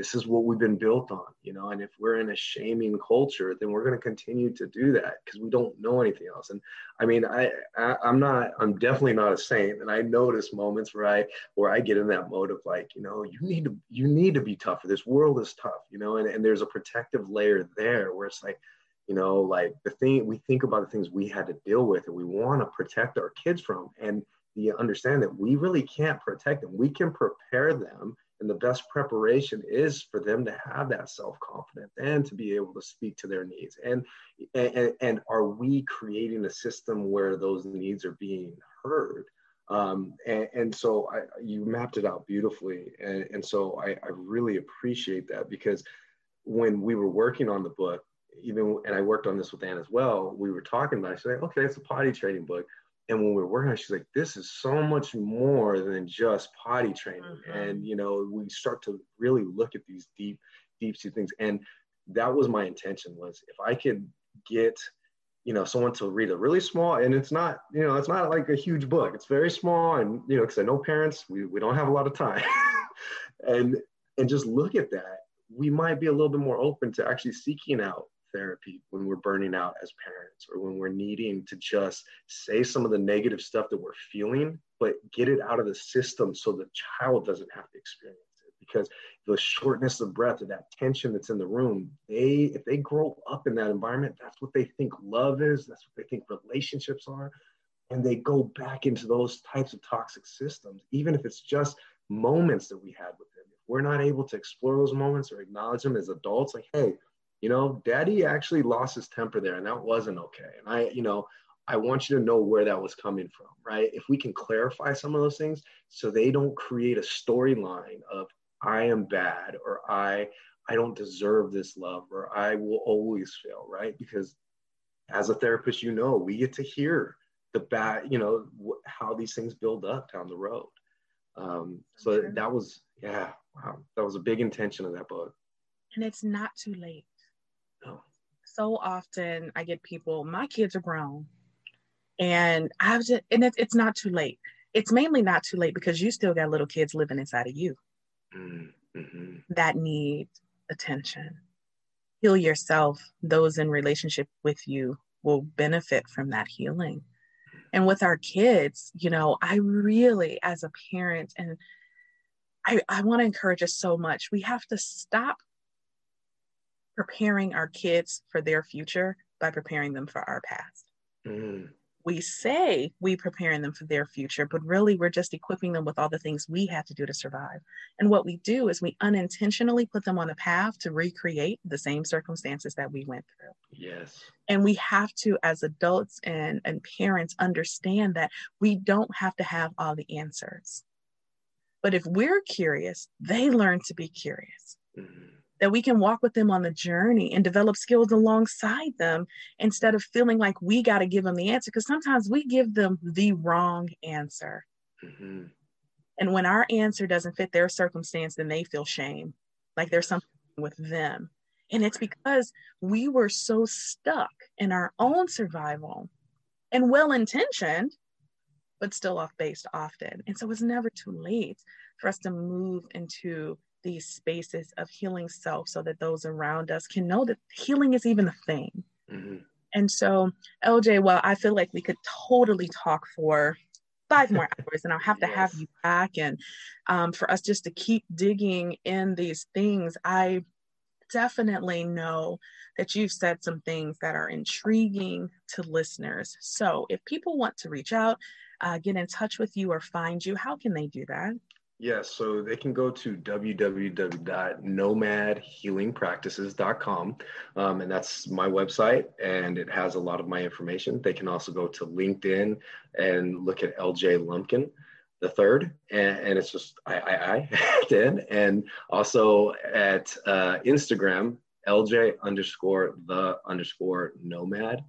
this is what we've been built on you know and if we're in a shaming culture then we're going to continue to do that because we don't know anything else. And i mean I, I i'm not i'm definitely not a saint and i notice moments where i where i get in that mode of like you know you need to you need to be tougher. This world is tough you know and, and there's a protective layer there where it's like you know like the thing we think about the things we had to deal with and we want to protect our kids from and you understand that we really can't protect them. We can prepare them and the best preparation is for them to have that self-confidence and to be able to speak to their needs. And and, and are we creating a system where those needs are being heard? Um, and, and, so I, you mapped it out beautifully. And, and so I, I really appreciate that because when we were working on the book even and i worked on this with Anne as well we were talking about it. She's like okay it's a potty training book and when we were working on it, she's like, this is so much more than just potty training. Mm-hmm. And, you know, we start to really look at these deep, deep sea things. And that was my intention was if I could get, you know, someone to read a really small, and it's not, you know, it's not like a huge book. It's very small. And, you know, cause I know parents, we, we don't have a lot of time and, and just look at that. We might be a little bit more open to actually seeking out therapy when we're burning out as parents or when we're needing to just say some of the negative stuff that we're feeling, but get it out of the system so the child doesn't have to experience it. Because the shortness of breath or that tension that's in the room, they if they grow up in that environment, that's what they think love is, that's what they think relationships are. And they go back into those types of toxic systems, even if it's just moments that we had with them. If we're not able to explore those moments or acknowledge them as adults, like, hey, you know, daddy actually lost his temper there and that wasn't okay. And I, you know, I want you to know where that was coming from, right? If we can clarify some of those things so they don't create a storyline of I am bad or I I don't deserve this love or I will always fail, right? Because as a therapist, you know, we get to hear the bad, you know, wh- how these things build up down the road. Um, so that was, yeah, wow, that was a big intention of that book. And it's not too late so often I get people, my kids are grown. And I've just, and it's, it's not too late. It's mainly not too late because you still got little kids living inside of you mm-hmm. that need attention. Heal yourself. Those in relationship with you will benefit from that healing. And with our kids, you know, I really, as a parent, and I, I want to encourage us so much, we have to stop preparing our kids for their future by preparing them for our past. Mm. We say we preparing them for their future, but really we're just equipping them with all the things we have to do to survive. And what we do is we unintentionally put them on a path to recreate the same circumstances that we went through. Yes. And we have to, as adults and, and parents, understand that we don't have to have all the answers. But if we're curious, they learn to be curious. Mm-hmm that we can walk with them on the journey and develop skills alongside them instead of feeling like we got to give them the answer because sometimes we give them the wrong answer. Mm-hmm. and when our answer doesn't fit their circumstance then they feel shame like there's something with them. And it's because we were so stuck in our own survival and well intentioned but still off base often. And so it's never too late for us to move into these spaces of healing self so that those around us can know that healing is even a thing. Mm-hmm. And so, LJ, well, I feel like we could totally talk for five more hours, and I'll have to yes. have you back. And um, for us just to keep digging in these things, I definitely know that you've said some things that are intriguing to listeners. So, if people want to reach out, uh, get in touch with you, or find you, how can they do that? Yes, so they can go to www.nomadhealingpractices.com, um, and that's my website, and it has a lot of my information. They can also go to LinkedIn and look at LJ Lumpkin the third, and, and it's just I I I then, and also at uh, Instagram LJ underscore the underscore nomad.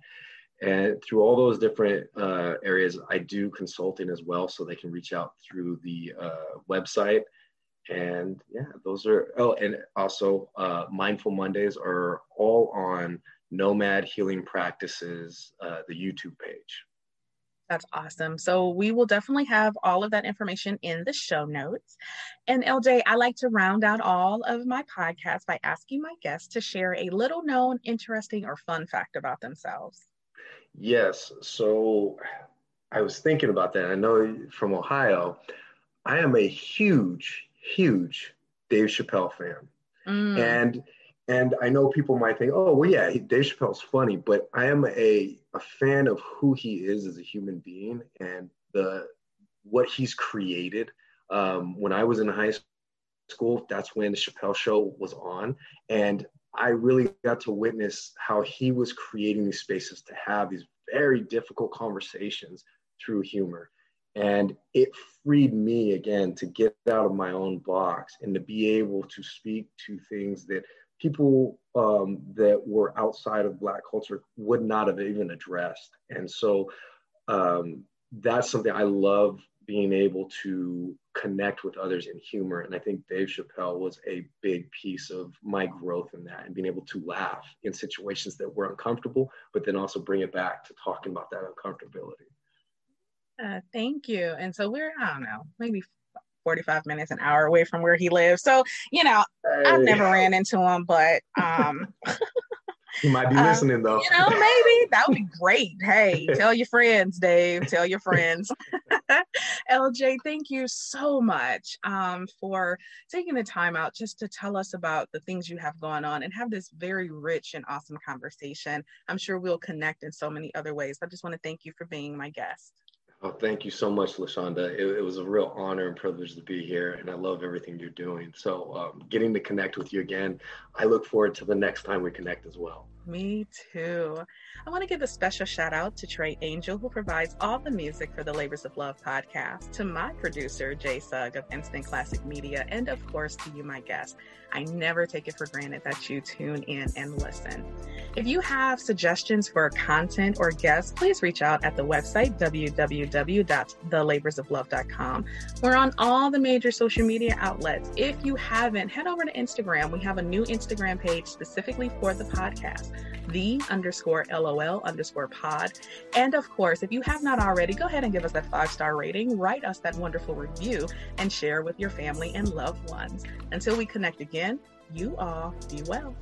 And through all those different uh, areas, I do consulting as well, so they can reach out through the uh, website. And yeah, those are, oh, and also uh, Mindful Mondays are all on Nomad Healing Practices, uh, the YouTube page. That's awesome. So we will definitely have all of that information in the show notes. And LJ, I like to round out all of my podcasts by asking my guests to share a little known, interesting, or fun fact about themselves. Yes. So I was thinking about that. I know from Ohio, I am a huge, huge Dave Chappelle fan. Mm. And and I know people might think, oh, well, yeah, Dave Chappelle's funny, but I am a, a fan of who he is as a human being and the what he's created. Um, when I was in high school, that's when the Chappelle show was on. And I really got to witness how he was creating these spaces to have these very difficult conversations through humor. And it freed me again to get out of my own box and to be able to speak to things that people um, that were outside of Black culture would not have even addressed. And so um, that's something I love being able to connect with others in humor. And I think Dave Chappelle was a big piece of my growth in that and being able to laugh in situations that were uncomfortable, but then also bring it back to talking about that uncomfortability. Uh, thank you. And so we're, I don't know, maybe 45 minutes, an hour away from where he lives. So, you know, hey. I've never ran into him, but um he might be um, listening though. You know, maybe that would be great. Hey, tell your friends, Dave. Tell your friends. LJ, thank you so much um, for taking the time out just to tell us about the things you have going on and have this very rich and awesome conversation. I'm sure we'll connect in so many other ways. I just want to thank you for being my guest. Oh, thank you so much, La Shanda. It, it, was a real honor and privilege to be here, and I love everything you're doing. So, um, getting to connect with you again, I look forward to the next time we connect as well. Me too. I want to give a special shout out to Trey Angel, who provides all the music for the Labors of Love podcast, to my producer, Jay Sugg of Instant Classic Media, and of course to you, my guest. I never take it for granted that you tune in and listen. If you have suggestions for content or guests, please reach out at the website www.thelaborsoflove.com. We're on all the major social media outlets. If you haven't, head over to Instagram. We have a new Instagram page specifically for the podcast the underscore LOL underscore pod. And of course, if you have not already, go ahead and give us that five star rating, write us that wonderful review, and share with your family and loved ones. Until we connect again, you all be well.